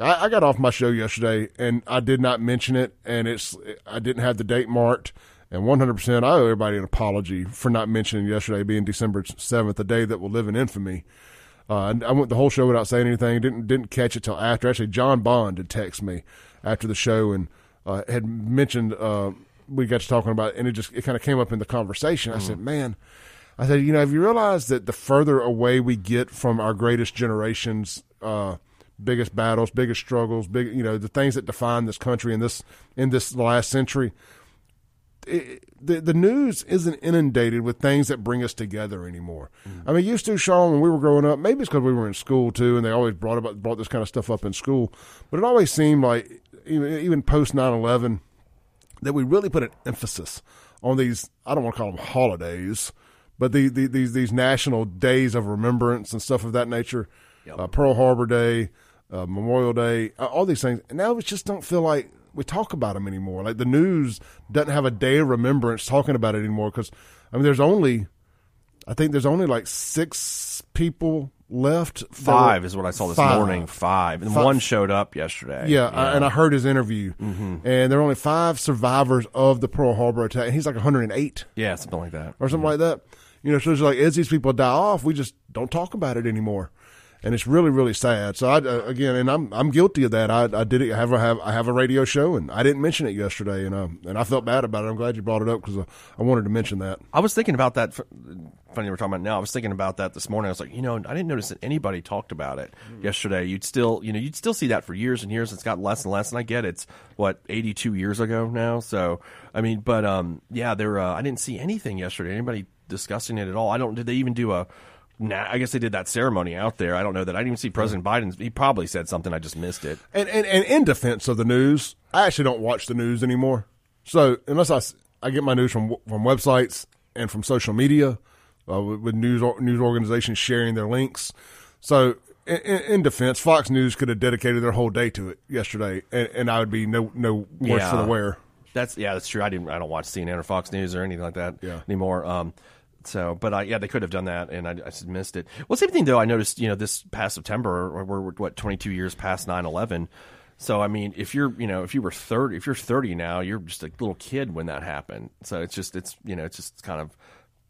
I, I got off my show yesterday and I did not mention it, and it's I didn't have the date marked. And 100%, I owe everybody an apology for not mentioning yesterday being December 7th, a day that will live in infamy. Uh, and I went the whole show without saying anything. Didn't didn't catch it till after. Actually, John Bond had text me after the show and uh, had mentioned uh, we got to talking about, it, and it just it kind of came up in the conversation. I said, "Man, I said, you know, have you realized that the further away we get from our greatest generations, uh, biggest battles, biggest struggles, big, you know, the things that define this country in this in this last century, it, the the news isn't inundated with things that bring us together anymore. I mean, used to, Shaun, when we were growing up, maybe it's because we were in school too, and they always brought about brought this kind of stuff up in school. But it always seemed like even even post 9-11, that we really put an emphasis on these. I don't want to call them holidays, but the, the, these these national days of remembrance and stuff of that nature. Uh, Pearl Harbor Day, uh, Memorial Day, uh, all these things. And now we just don't feel like we talk about them anymore. Like the news doesn't have a day of remembrance talking about it anymore. Because I mean, there's only, I think there's only like six people left. Five is what I saw this Five. morning. Five, and Five. one showed up yesterday. Yeah, I, and I heard his interview, Mm-hmm. and there are only five survivors of the Pearl Harbor attack, and he's like 108 yeah, something like that. or something like that. You know, so it's like as these people die off, we just don't talk about it anymore, and it's really really sad. So I uh, again, and I'm I'm guilty of that. I, I did it. I have, I have I have a radio show, and I didn't mention it yesterday, and um, and I felt bad about it. I'm glad you brought it up because I wanted to mention that. I was thinking about that. Funny we're talking about now. I was thinking about that this morning. I was like, you know, I didn't notice that anybody talked about it yesterday. You'd still, you know, you'd still see that for years and years. It's got less and less. And I get it's what eighty two years ago now. So I mean, but um, yeah, there. Uh, I didn't see anything yesterday. Anybody discussing it at all? I don't. Did they even do a? Nah, I guess they did that ceremony out there. I don't know that. I didn't even see President Biden. He probably said something. I just missed it. And, and and in defense of the news, I actually don't watch the news anymore. So unless I, I get my news from from websites and from social media, uh, with, with news news organizations sharing their links. So in, in defense, Fox News could have dedicated their whole day to it yesterday, and, and I would be no no worse for the wear. That's yeah, that's true. I didn't. I don't watch CNN or Fox News or anything like that Yeah. anymore. Um, So, but I, yeah, they could have done that, and I, I just missed it. Well, same thing though. I noticed, you know, this past September, we're, we're what 22 years past 9/11. So, I mean, if you're, you know, if you were 30, if you're 30 now, you're just a little kid when that happened. So it's just, it's, you know, it's just kind of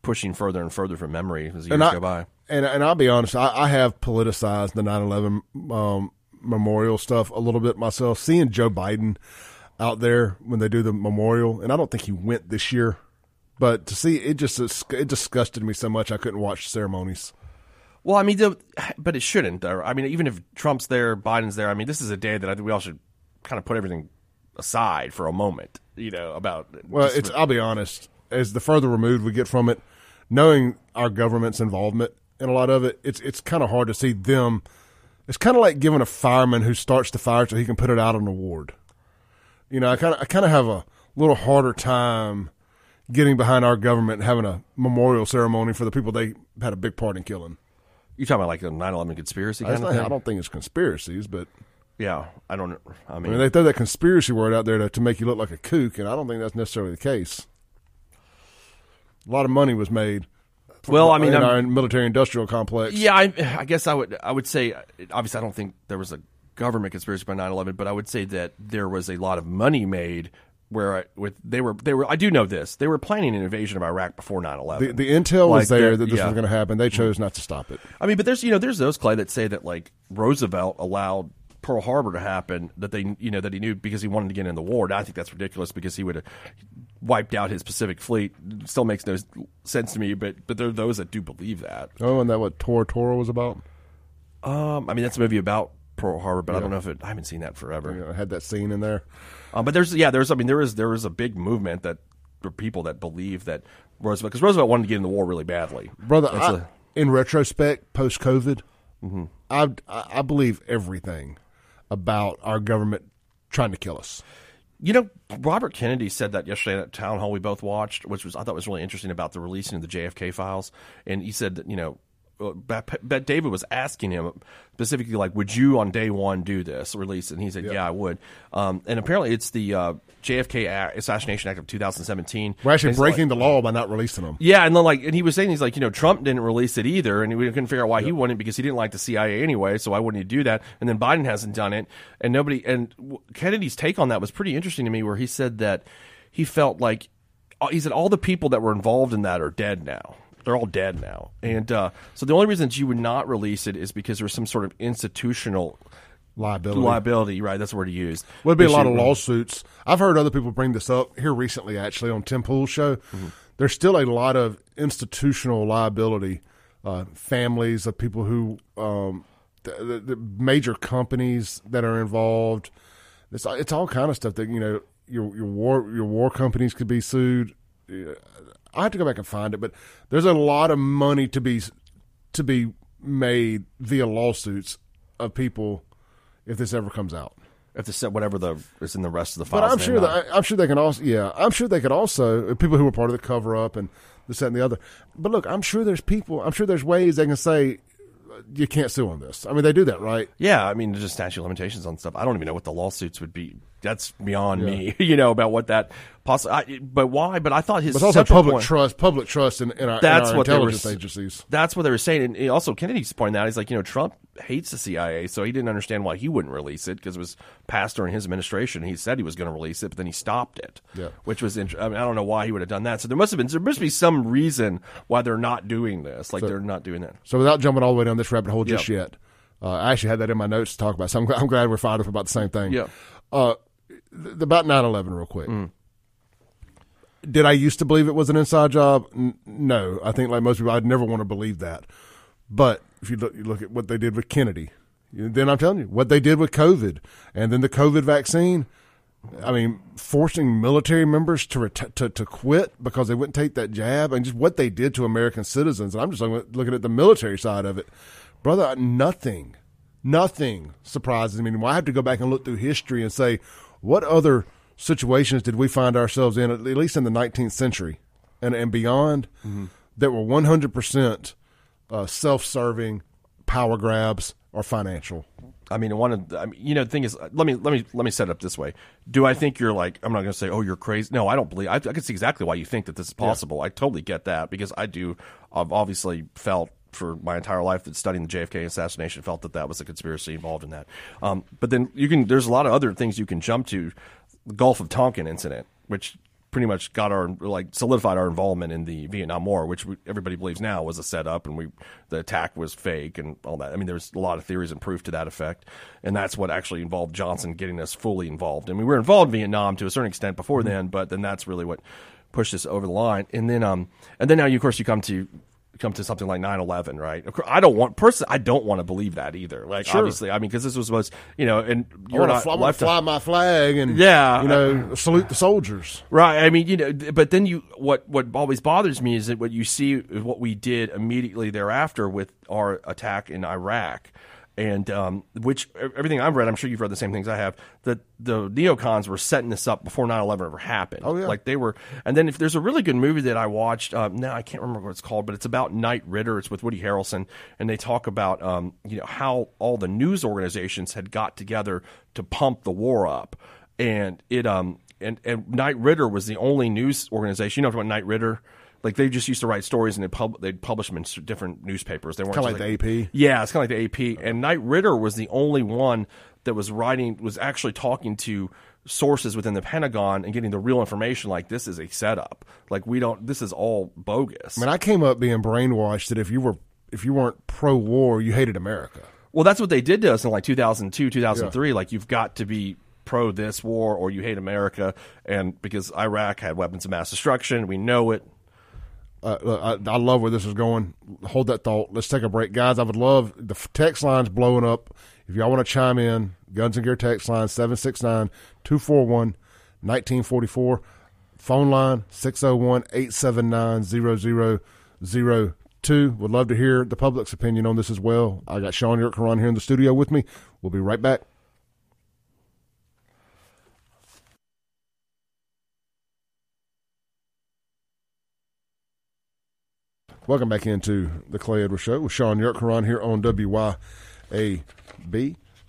pushing further and further from memory as years and I, go by. And and I'll be honest, I, I have politicized the 9/11 um, memorial stuff a little bit myself. Seeing Joe Biden out there when they do the memorial, and I don't think he went this year, but to see it just it disgusted me so much I couldn't watch ceremonies. Well, I mean, the, but it shouldn't. Though. I mean, even if Trump's there, Biden's there. I mean, this is a day that I think we all should kind of put everything aside for a moment. You know, about well, it's. I'll be honest. As the further removed we get from it, knowing our government's involvement in a lot of it, it's it's kind of hard to see them. It's kind of like giving a fireman who starts the fire so he can put it out on a ward. You know, I kind of I kind of have a little harder time getting behind our government and having a memorial ceremony for the people they had a big part in killing. You talking about like the 9/11 conspiracy kind not, of thing? I don't think it's conspiracies, but yeah, I don't. I mean, I mean, they throw that conspiracy word out there to, to make you look like a kook, and I don't think that's necessarily the case. A lot of money was made. Well, I mean, in I'm- our military industrial complex. Yeah, I, I guess I would. I would say, obviously, I don't think there was a government conspiracy by 9/11, but I would say that there was a lot of money made where I, with they were they were. I do know this. They were planning an invasion of Iraq before 9/11. The, the intel was there that this yeah. was going to happen. They chose not to stop it. I mean, but there's you know there's those Clay that say that like Roosevelt allowed Pearl Harbor to happen that they you know that he knew because he wanted to get in the war. And I think that's ridiculous because he would have wiped out his Pacific Fleet. Still makes no sense to me, but but there are those that do believe that. Oh, and that what Tora Tora was about? Um, I mean that's a movie about Pearl Harbor, but I don't know if it. I haven't seen that forever. You know, had that scene in there. Um, but there's yeah, there's I mean there is there is a big movement that for people that believe that Roosevelt because Roosevelt wanted to get in the war really badly, brother. I, a- in retrospect, post COVID, Mm-hmm. I, I I believe everything about our government trying to kill us. You know, Robert Kennedy said that yesterday at town hall we both watched, which was I thought was really interesting about the releasing of the JFK files. And he said that you know, but, but David was asking him specifically like, "Would you on day one do this release?" And he said, "Yeah, I would." Um, and apparently, it's the uh, JFK Assassination Act of 2017. We're actually it's like- breaking the law by not releasing them. Yeah, and then like, and he was saying he's like, you know, Trump didn't release it either, and we couldn't figure out why he wouldn't because he didn't like the CIA anyway. So why wouldn't he do that? And then Biden hasn't done it, and nobody. And Kennedy's take on that was pretty interesting to me, where he said that he felt like uh, he said all the people that were involved in that are dead now. They're all dead now, and uh, so the only reason that you would not release it is because there's some sort of institutional Liability. liability. Right, that's the word he used. Would be a lot of lawsuits. I've heard other people bring this up here recently, actually, on Tim Pool's show. There's still a lot of institutional liability, uh, families of people who, um, the, the, the major companies that are involved. It's it's all kind of stuff that you know your your war your war companies could be sued. I have to go back and find it, but there's a lot of money to be to be made via lawsuits of people if this ever comes out. If the set whatever the is in the rest of the files, But. I'm sure not- that I'm sure they can also yeah I'm sure they could also people who were part of the cover up and this that and the other. But look, I'm sure there's people. I'm sure there's ways they can say uh, you can't sue on this. I mean, they do that, right? Yeah, I mean, there's just statute of limitations on stuff. I don't even know what the lawsuits would be. That's beyond me, you know, about what that possibly. But why? But I thought his But also public point- trust, public trust in, in our, That's in our what they were intelligence agencies. That's what they were saying. And also, Kennedy's pointing out, he's like, you know, Trump hates the CIA, so he didn't understand why he wouldn't release it because it was passed during his administration. He said he was going to release it, but then he stopped it. Yeah. Which was, int- I, mean, I don't know why he would have done that. So there must have been, there must be some reason why they're not doing this. Like they're not doing that. So without jumping all the way down this rabbit hole just Yep. yet, uh, I actually had that in my notes to talk about. So I'm, glad- I'm glad we're fired up about the same thing. Yeah. Uh, th- about 9/11, real quick. Mm. Did I used to believe it was an inside job? N- no, I think like most people, I'd never want to believe that. But if you look, you look at what they did with Kennedy, then I'm telling you what they did with COVID, and then the COVID vaccine. I mean, forcing military members to, ret- to to quit because they wouldn't take that jab, and just what they did to American citizens. And I'm just looking at, the military side of it, brother. Nothing, nothing surprises me anymore. I have to go back and look through history and say, what other situations did we find ourselves in, at least in the 19th century and and beyond, that were 100 percent uh, self-serving power grabs or financial. I mean, one of the, I mean, you know, the thing is, let me let me let me set it up this way. Do I think you're like? I'm not going to say, oh, you're crazy. No, I don't believe. I, I can see exactly why you think that this is possible. I totally get that because I do. I've obviously felt for my entire life that studying the JFK assassination felt that that was a conspiracy involved in that. Um, but then you can. There's a lot of other things you can jump to. The Gulf of Tonkin incident, which pretty much got our like solidified our involvement in the Vietnam War, which we, everybody believes now was a setup and we the attack was fake and all that. I mean, there's a lot of theories and proof to that effect, and that's what actually involved Johnson getting us fully involved. I mean, we were involved in Vietnam to a certain extent before then, but then that's really what pushed us over the line. And then, um, and then now, you, of course, you come to come to something like 9-11 right Of course, i don't want personally i don't want to believe that either like obviously i mean because this was was you know and you're not to fly, left to- fly my flag and Yeah. you know, salute the soldiers. Right. I mean, you know, but then you what what always bothers me is that what you see is what we did immediately thereafter with our attack in Iraq. And um, which everything I've read, I'm sure you've read the same things I have. That the neocons were setting this up before 9/11 ever happened. Oh, yeah. like they were. And then if there's a really good movie that I watched, um, now I can't remember what it's called, but it's about Knight Ridder. It's with Woody Harrelson, and they talk about um, you know how all the news organizations had got together to pump the war up, and it um and and Knight Ridder was the only news organization. You know what Knight Ridder? Like they just used to write stories and they'd, pub- they'd publish them in different newspapers. They weren't Kinda just like the AP. Yeah, it's kind of like the AP. And Knight Ridder was the only one that was writing, was actually talking to sources within the Pentagon and getting the real information. Like this is a setup. Like we don't. This is all bogus. I mean, I came up being brainwashed that if you were if you weren't pro war, you hated America. Well, that's what they did to us in like 2002, 2003. Like, you've got to be pro this war or you hate America. And because Iraq had weapons of mass destruction, we know it. Uh, I, I love where this is going. Hold that thought. Let's take a break, guys. I would love the text lines blowing up. If y'all want to chime in, Guns and Gear text line 769 241 1944. Phone line 601 879 0002. Would love to hear the public's opinion on this as well. I got Shaun Yurtkuran here in the studio with me. We'll be right back. Welcome back into the Clay Edwards Show with Shaun Yurtkuran here on WYAB.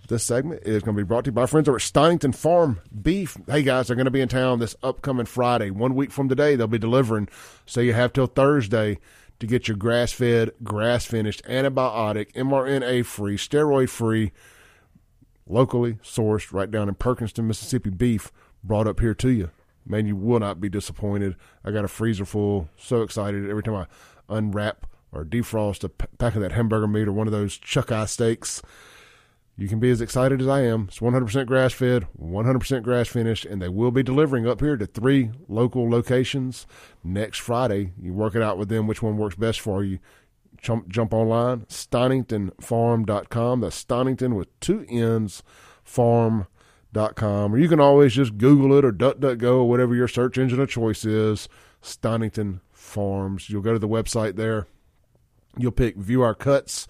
This segment is going to be brought to you by friends over at Stonington Farm Beef. Hey guys, they're going to be in town this upcoming Friday. One week from today, they'll be delivering. So you have till Thursday to get your grass fed, grass finished, antibiotic, mRNA free, steroid free, locally sourced right down in Perkinston, Mississippi beef brought up here to you. Man, you will not be disappointed. I got a freezer full. So excited every time I unwrap or defrost a pack of that hamburger meat or one of those chuck eye steaks. You can be as excited as I am. It's 100% grass fed, 100% grass finished, and they will be delivering up here to three local locations next Friday. You work it out with them which one works best for you. Jump, jump online, stoningtonfarm.com. That's Stonington with two N's, farm.com. Or you can always just Google it or DuckDuckGo or whatever your search engine of choice is. Stonington Farms. You'll go to the website there. You'll pick view our cuts.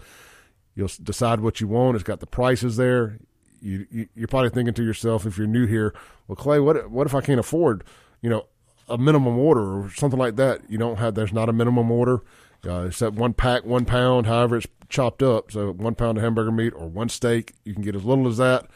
You'll decide what you want. It's got the prices there. You, you you're probably thinking to yourself if you're new here, well, Clay, what what if I can't afford, you know, a minimum order or something like that? You don't have. There's not a minimum order. Uh, it's that one pack, one pound, however it's chopped up. So one pound of hamburger meat or one steak, you can get as little as that,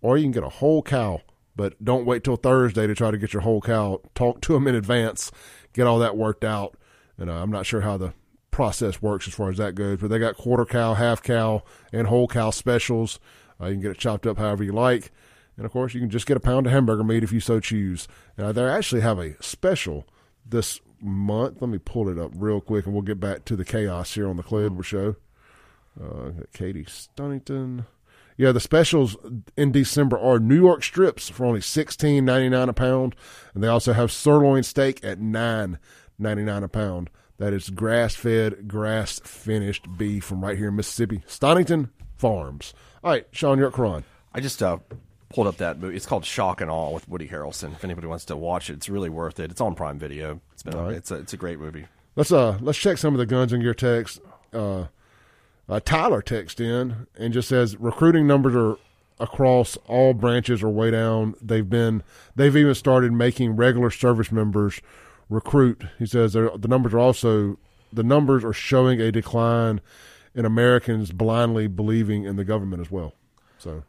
or you can get a whole cow. But don't wait till Thursday to try to get your whole cow. Talk to them in advance, get all that worked out. And uh, I'm not sure how the process works as far as that goes, but they got quarter cow, half cow, and whole cow specials. Uh, you can get it chopped up however you like. And of course, you can just get a pound of hamburger meat if you so choose. Now, they actually have a special this month. Let me pull it up real quick and we'll get back to the chaos here on the Edwards Show. Uh, Katie Stonington. Yeah, the specials in December are New York strips for only sixteen ninety nine a pound, and they also have sirloin steak at nine ninety nine a pound. That is grass fed, grass finished beef from right here in Mississippi, Stonington Farms. All right, Shaun, you're at Cron. I just uh, pulled up that movie. It's called Shock and Awe with Woody Harrelson. If anybody wants to watch it, it's really worth it. It's on Prime Video. It's been right. it's a it's a great movie. Let's uh let's check some of the guns and gear text. Uh, uh, Tyler texts in and just says recruiting numbers are across all branches are way down. They've been they've even started making regular service members recruit. He says the numbers are also the numbers are showing a decline in Americans blindly believing in the government as well. So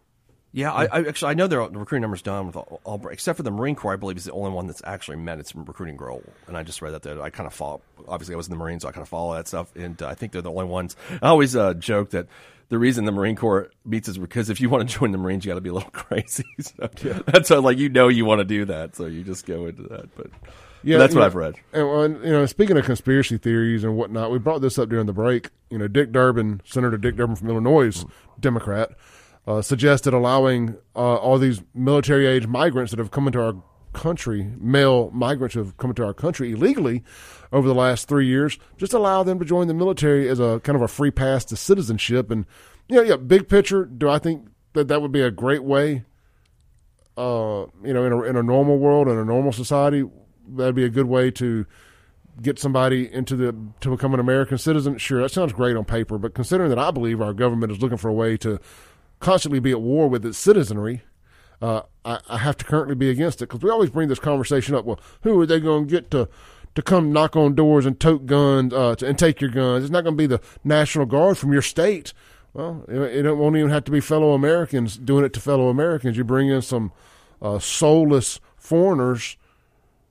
Yeah, I, I actually I know their the recruiting numbers done with all, all except for the Marine Corps. I believe is the only one that's actually met its recruiting goal. And I just read that there. I kind of follow. Obviously, I was in the Marines, so I kind of follow that stuff. And uh, I think they're the only ones. I always uh, joke that the reason the Marine Corps meets is because if you want to join the Marines, you got to be a little crazy. So that's how, like you know you want to do that, so you just go into that. But yeah, that's what know, I've read. And, and, you know, speaking of conspiracy theories and whatnot, we brought this up during the break. You know, Dick Durbin, Senator Dick Durbin from Illinois, Democrat, uh, suggested allowing uh, all these military age migrants that have come into our country, male migrants who have come into our country illegally over the last three years, just allow them to join the military as a kind of a free pass to citizenship. And yeah, yeah, big picture, do I think that that would be a great way? Uh, you know, in a in a normal world, in a normal society, that'd be a good way to get somebody into the to become an American citizen. Sure, that sounds great on paper, but considering that I believe our government is looking for a way to constantly be at war with its citizenry, uh, I, I, have to currently be against it because we always bring this conversation up. Well, who are they going to get to to come knock on doors and tote guns uh, to, and take your guns? It's not going to be the National Guard from your state. Well, it, it, won't even have to be fellow Americans doing it to fellow Americans. You bring in some uh, soulless foreigners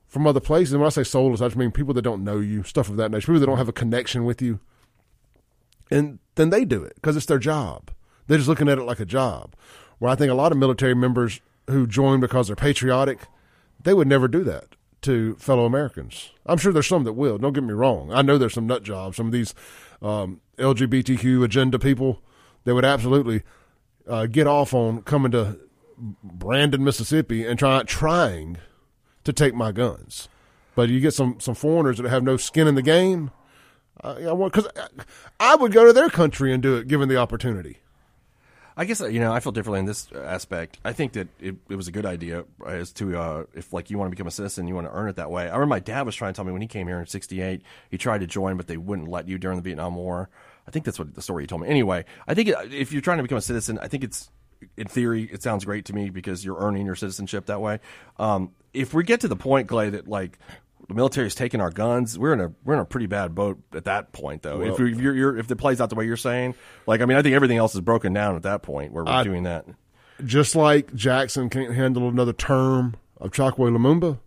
from other places. And when I say soulless, I just mean people that don't know you, stuff of that nature, people that don't have a connection with you. And then they do it because it's their job. They're just looking at it like a job. Where I think a lot of military members who join because they're patriotic, they would never do that to fellow Americans. I'm sure there's some that will. Don't get me wrong. I know there's some nut jobs, some of these um, LGBTQ agenda people that would absolutely uh, get off on coming to Brandon, Mississippi, and try trying to take my guns. But you get some some foreigners that have no skin in the game. Uh, because I would go to their country and do it given the opportunity. I guess you know I feel differently in this aspect. I think that it, it was a good idea as to uh, if like you want to become a citizen, you want to earn it that way. I remember my dad was trying to tell me when he came here in '68, he tried to join, but they wouldn't let you during the Vietnam War. I think that's what the story he told me. Anyway, I think if you're trying to become a citizen, I think it's in theory it sounds great to me because you're earning your citizenship that way. Um, if we get to the point, Clay, that like the military's taking our guns. We're in a we're in a pretty bad boat at that point, though. Well, if, you're, if you're, you're, if it plays out the way you're saying, like I mean, I think everything else is broken down at that point where we're I, doing that. Just like Jackson can't handle another term of Chokwe Lumumba,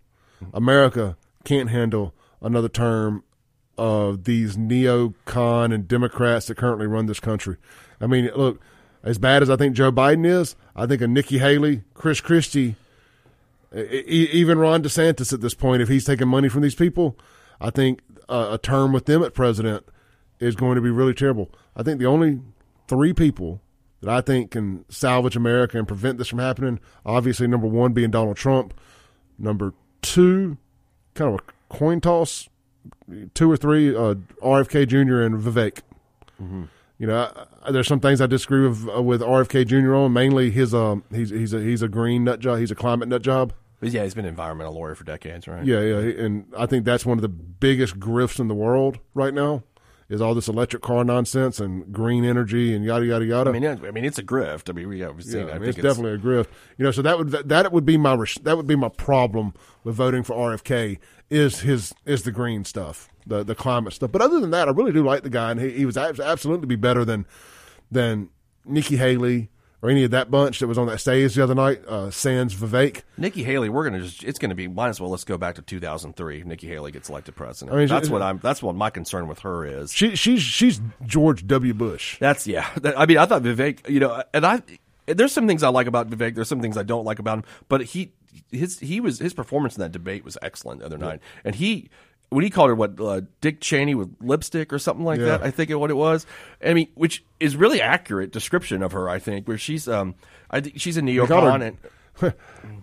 America can't handle another term of these neocon and Democrats that currently run this country. I mean, look, as bad as I think Joe Biden is, I think a Nikki Haley, Chris Christie even Ron DeSantis at this point, if he's taking money from these people, I think a term with them at president is going to be really terrible. I think the only three people that I think can salvage America and prevent this from happening, obviously, number one being Donald Trump, number two, kind of a coin toss, two or three, uh, RFK Jr. and Vivek. Mm-hmm. You know, I, there's some things I disagree with uh, with RFK Jr. on. Mainly his um, he's he's a he's a green nut job. He's a climate nut job. Yeah, he's been an environmental lawyer for decades, right? Yeah, yeah, and I think that's one of the biggest grifts in the world right now is all this electric car nonsense and green energy and yada yada yada. I mean, I mean, it's a grift. I mean, we have seen. Yeah, I mean, it's, it's, definitely a grift. You know, so that would that, that would be my that would be my problem with voting for RFK is his is the green stuff, the the climate stuff. But other than that, I really do like the guy, and he, he was absolutely be better than than Nikki Haley or any of that bunch that was on that stage the other night, uh, Sans Vivek. Nikki Haley, we're gonna just it's gonna be might as well let's go back to 2003. Nikki Haley gets elected president. I mean, that's she, what I'm. That's what my concern with her is. She she's she's George W. Bush. That's yeah. I mean, I thought Vivek, you know, and I there's some things I like about Vivek. There's some things I don't like about him, but he his he was his performance in that debate was excellent the other night, and he when he called her what uh, Dick Cheney with lipstick or something like yeah. that. I think what it was. I mean, which is really accurate description of her. I think where she's um, I think she's a neocon and.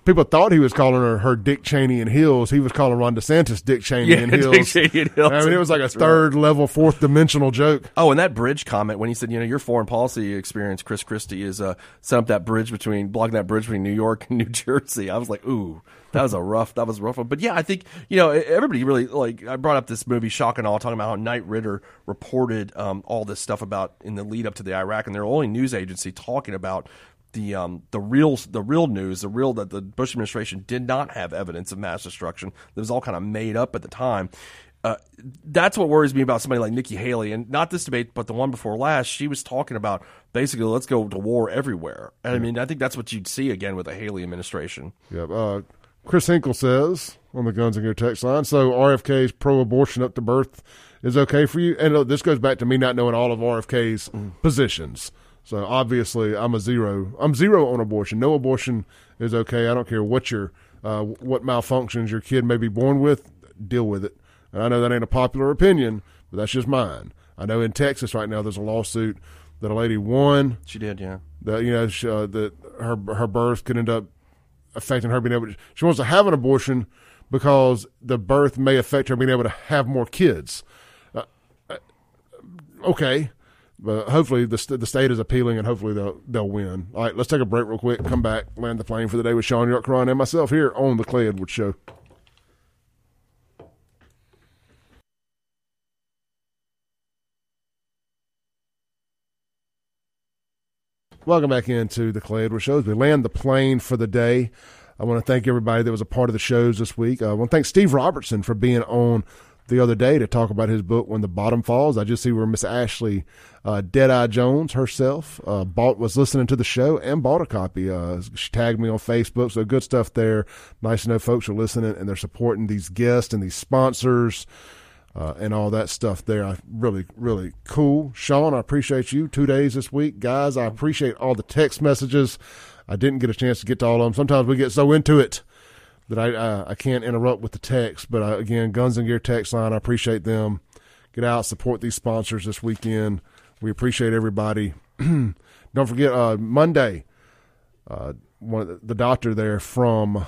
People thought he was calling her her Dick Cheney in heels. He was calling Ron DeSantis Dick Cheney yeah, in heels. Dick Cheney in heels. I mean, it was like a third level, fourth dimensional joke. Oh, and that bridge comment when he said, you know, your foreign policy experience, Chris Christie, is uh, set up that bridge between blocking that bridge between New York and New Jersey. I was like, ooh, that was a rough. That was a rough one. But yeah, I think you know everybody really like. I brought up this movie Shock and Awe, talking about how Knight Ridder reported um, all this stuff about in the lead up to the Iraq, and they're the only news agency talking about the um, the real the real news, the real that the Bush administration did not have evidence of mass destruction. That was all kind of made up at the time. uh, that's what worries me about somebody like Nikki Haley, and not this debate, but the one before last. She was talking about basically let's go to war everywhere. And I mean, I think that's what you'd see again with the Haley administration. Yep. Uh, Chris Hinkle says on the Guns and Gear text line, so RFK's pro-abortion up to birth is okay for you. And uh, this goes back to me not knowing all of RFK's positions. So obviously, I'm a zero. I'm zero on abortion. No abortion is okay. I don't care what your uh, what malfunctions your kid may be born with. Deal with it. And I know that ain't a popular opinion, but that's just mine. I know in Texas right now there's a lawsuit that a lady won She did, yeah. that you know she, uh, that her her birth could end up affecting her being able. to She wants to have an abortion because the birth may affect her being able to have more kids. Uh, uh, okay, but hopefully the st- the state is appealing and hopefully they'll they'll win. All right, let's take a break real quick. Come back, land the plane for the day with Shaun York and myself here on the Clay Edwards Show. Welcome back into the Clay Edwards Show. As we land the plane for the day, I want to thank everybody that was a part of the shows this week. I want to thank Steve Robertson for being on the other day to talk about his book When the Bottom Falls. I just see where Miss Ashley uh, Deadeye Jones herself uh, bought was listening to the show and bought a copy. Uh, she tagged me on Facebook, so good stuff there. Nice to know folks are listening and they're supporting these guests and these sponsors. Uh, and all that stuff there. I really, really cool. Shaun, I appreciate you. Two days this week, guys. I appreciate all the text messages. I didn't get a chance to get to all of them. Sometimes we get so into it that I I can't interrupt with the text. But uh, again, Guns and Gear text line. I appreciate them. Get out, support these sponsors this weekend. We appreciate everybody. Don't forget uh, Monday. Uh, one the, doctor there from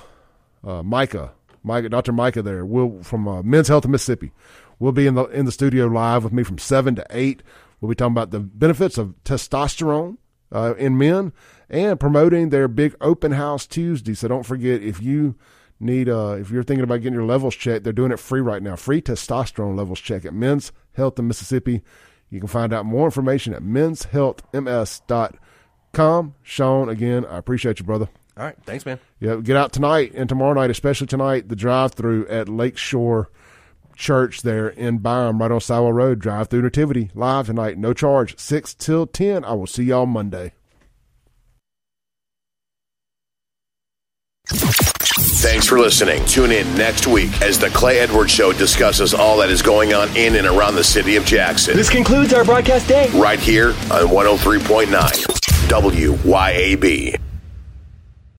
uh, Micah, Micah, Dr. Micah there, will from uh, Men's Health of Mississippi. We'll be in the in the studio live with me from seven to eight. We'll be talking about the benefits of testosterone uh, in men and promoting their big open house Tuesday. So don't forget if you need uh if you're thinking about getting your levels checked, they're doing it free right now. Free testosterone levels check at Men's Health in Mississippi. You can find out more information at menshealthms.com. Shaun, again, I appreciate you, brother. All right, thanks, man. Yeah, get out tonight and tomorrow night, especially tonight, the drive through at Lakeshore Church there in Byram, right on Siwell Road. Drive through Nativity live tonight, no charge, six till ten. I will see y'all Monday. Thanks for listening. Tune in next week as the Clay Edwards Show discusses all that is going on in and around the city of Jackson. This concludes our broadcast day. Right here on 103.9 WYAB.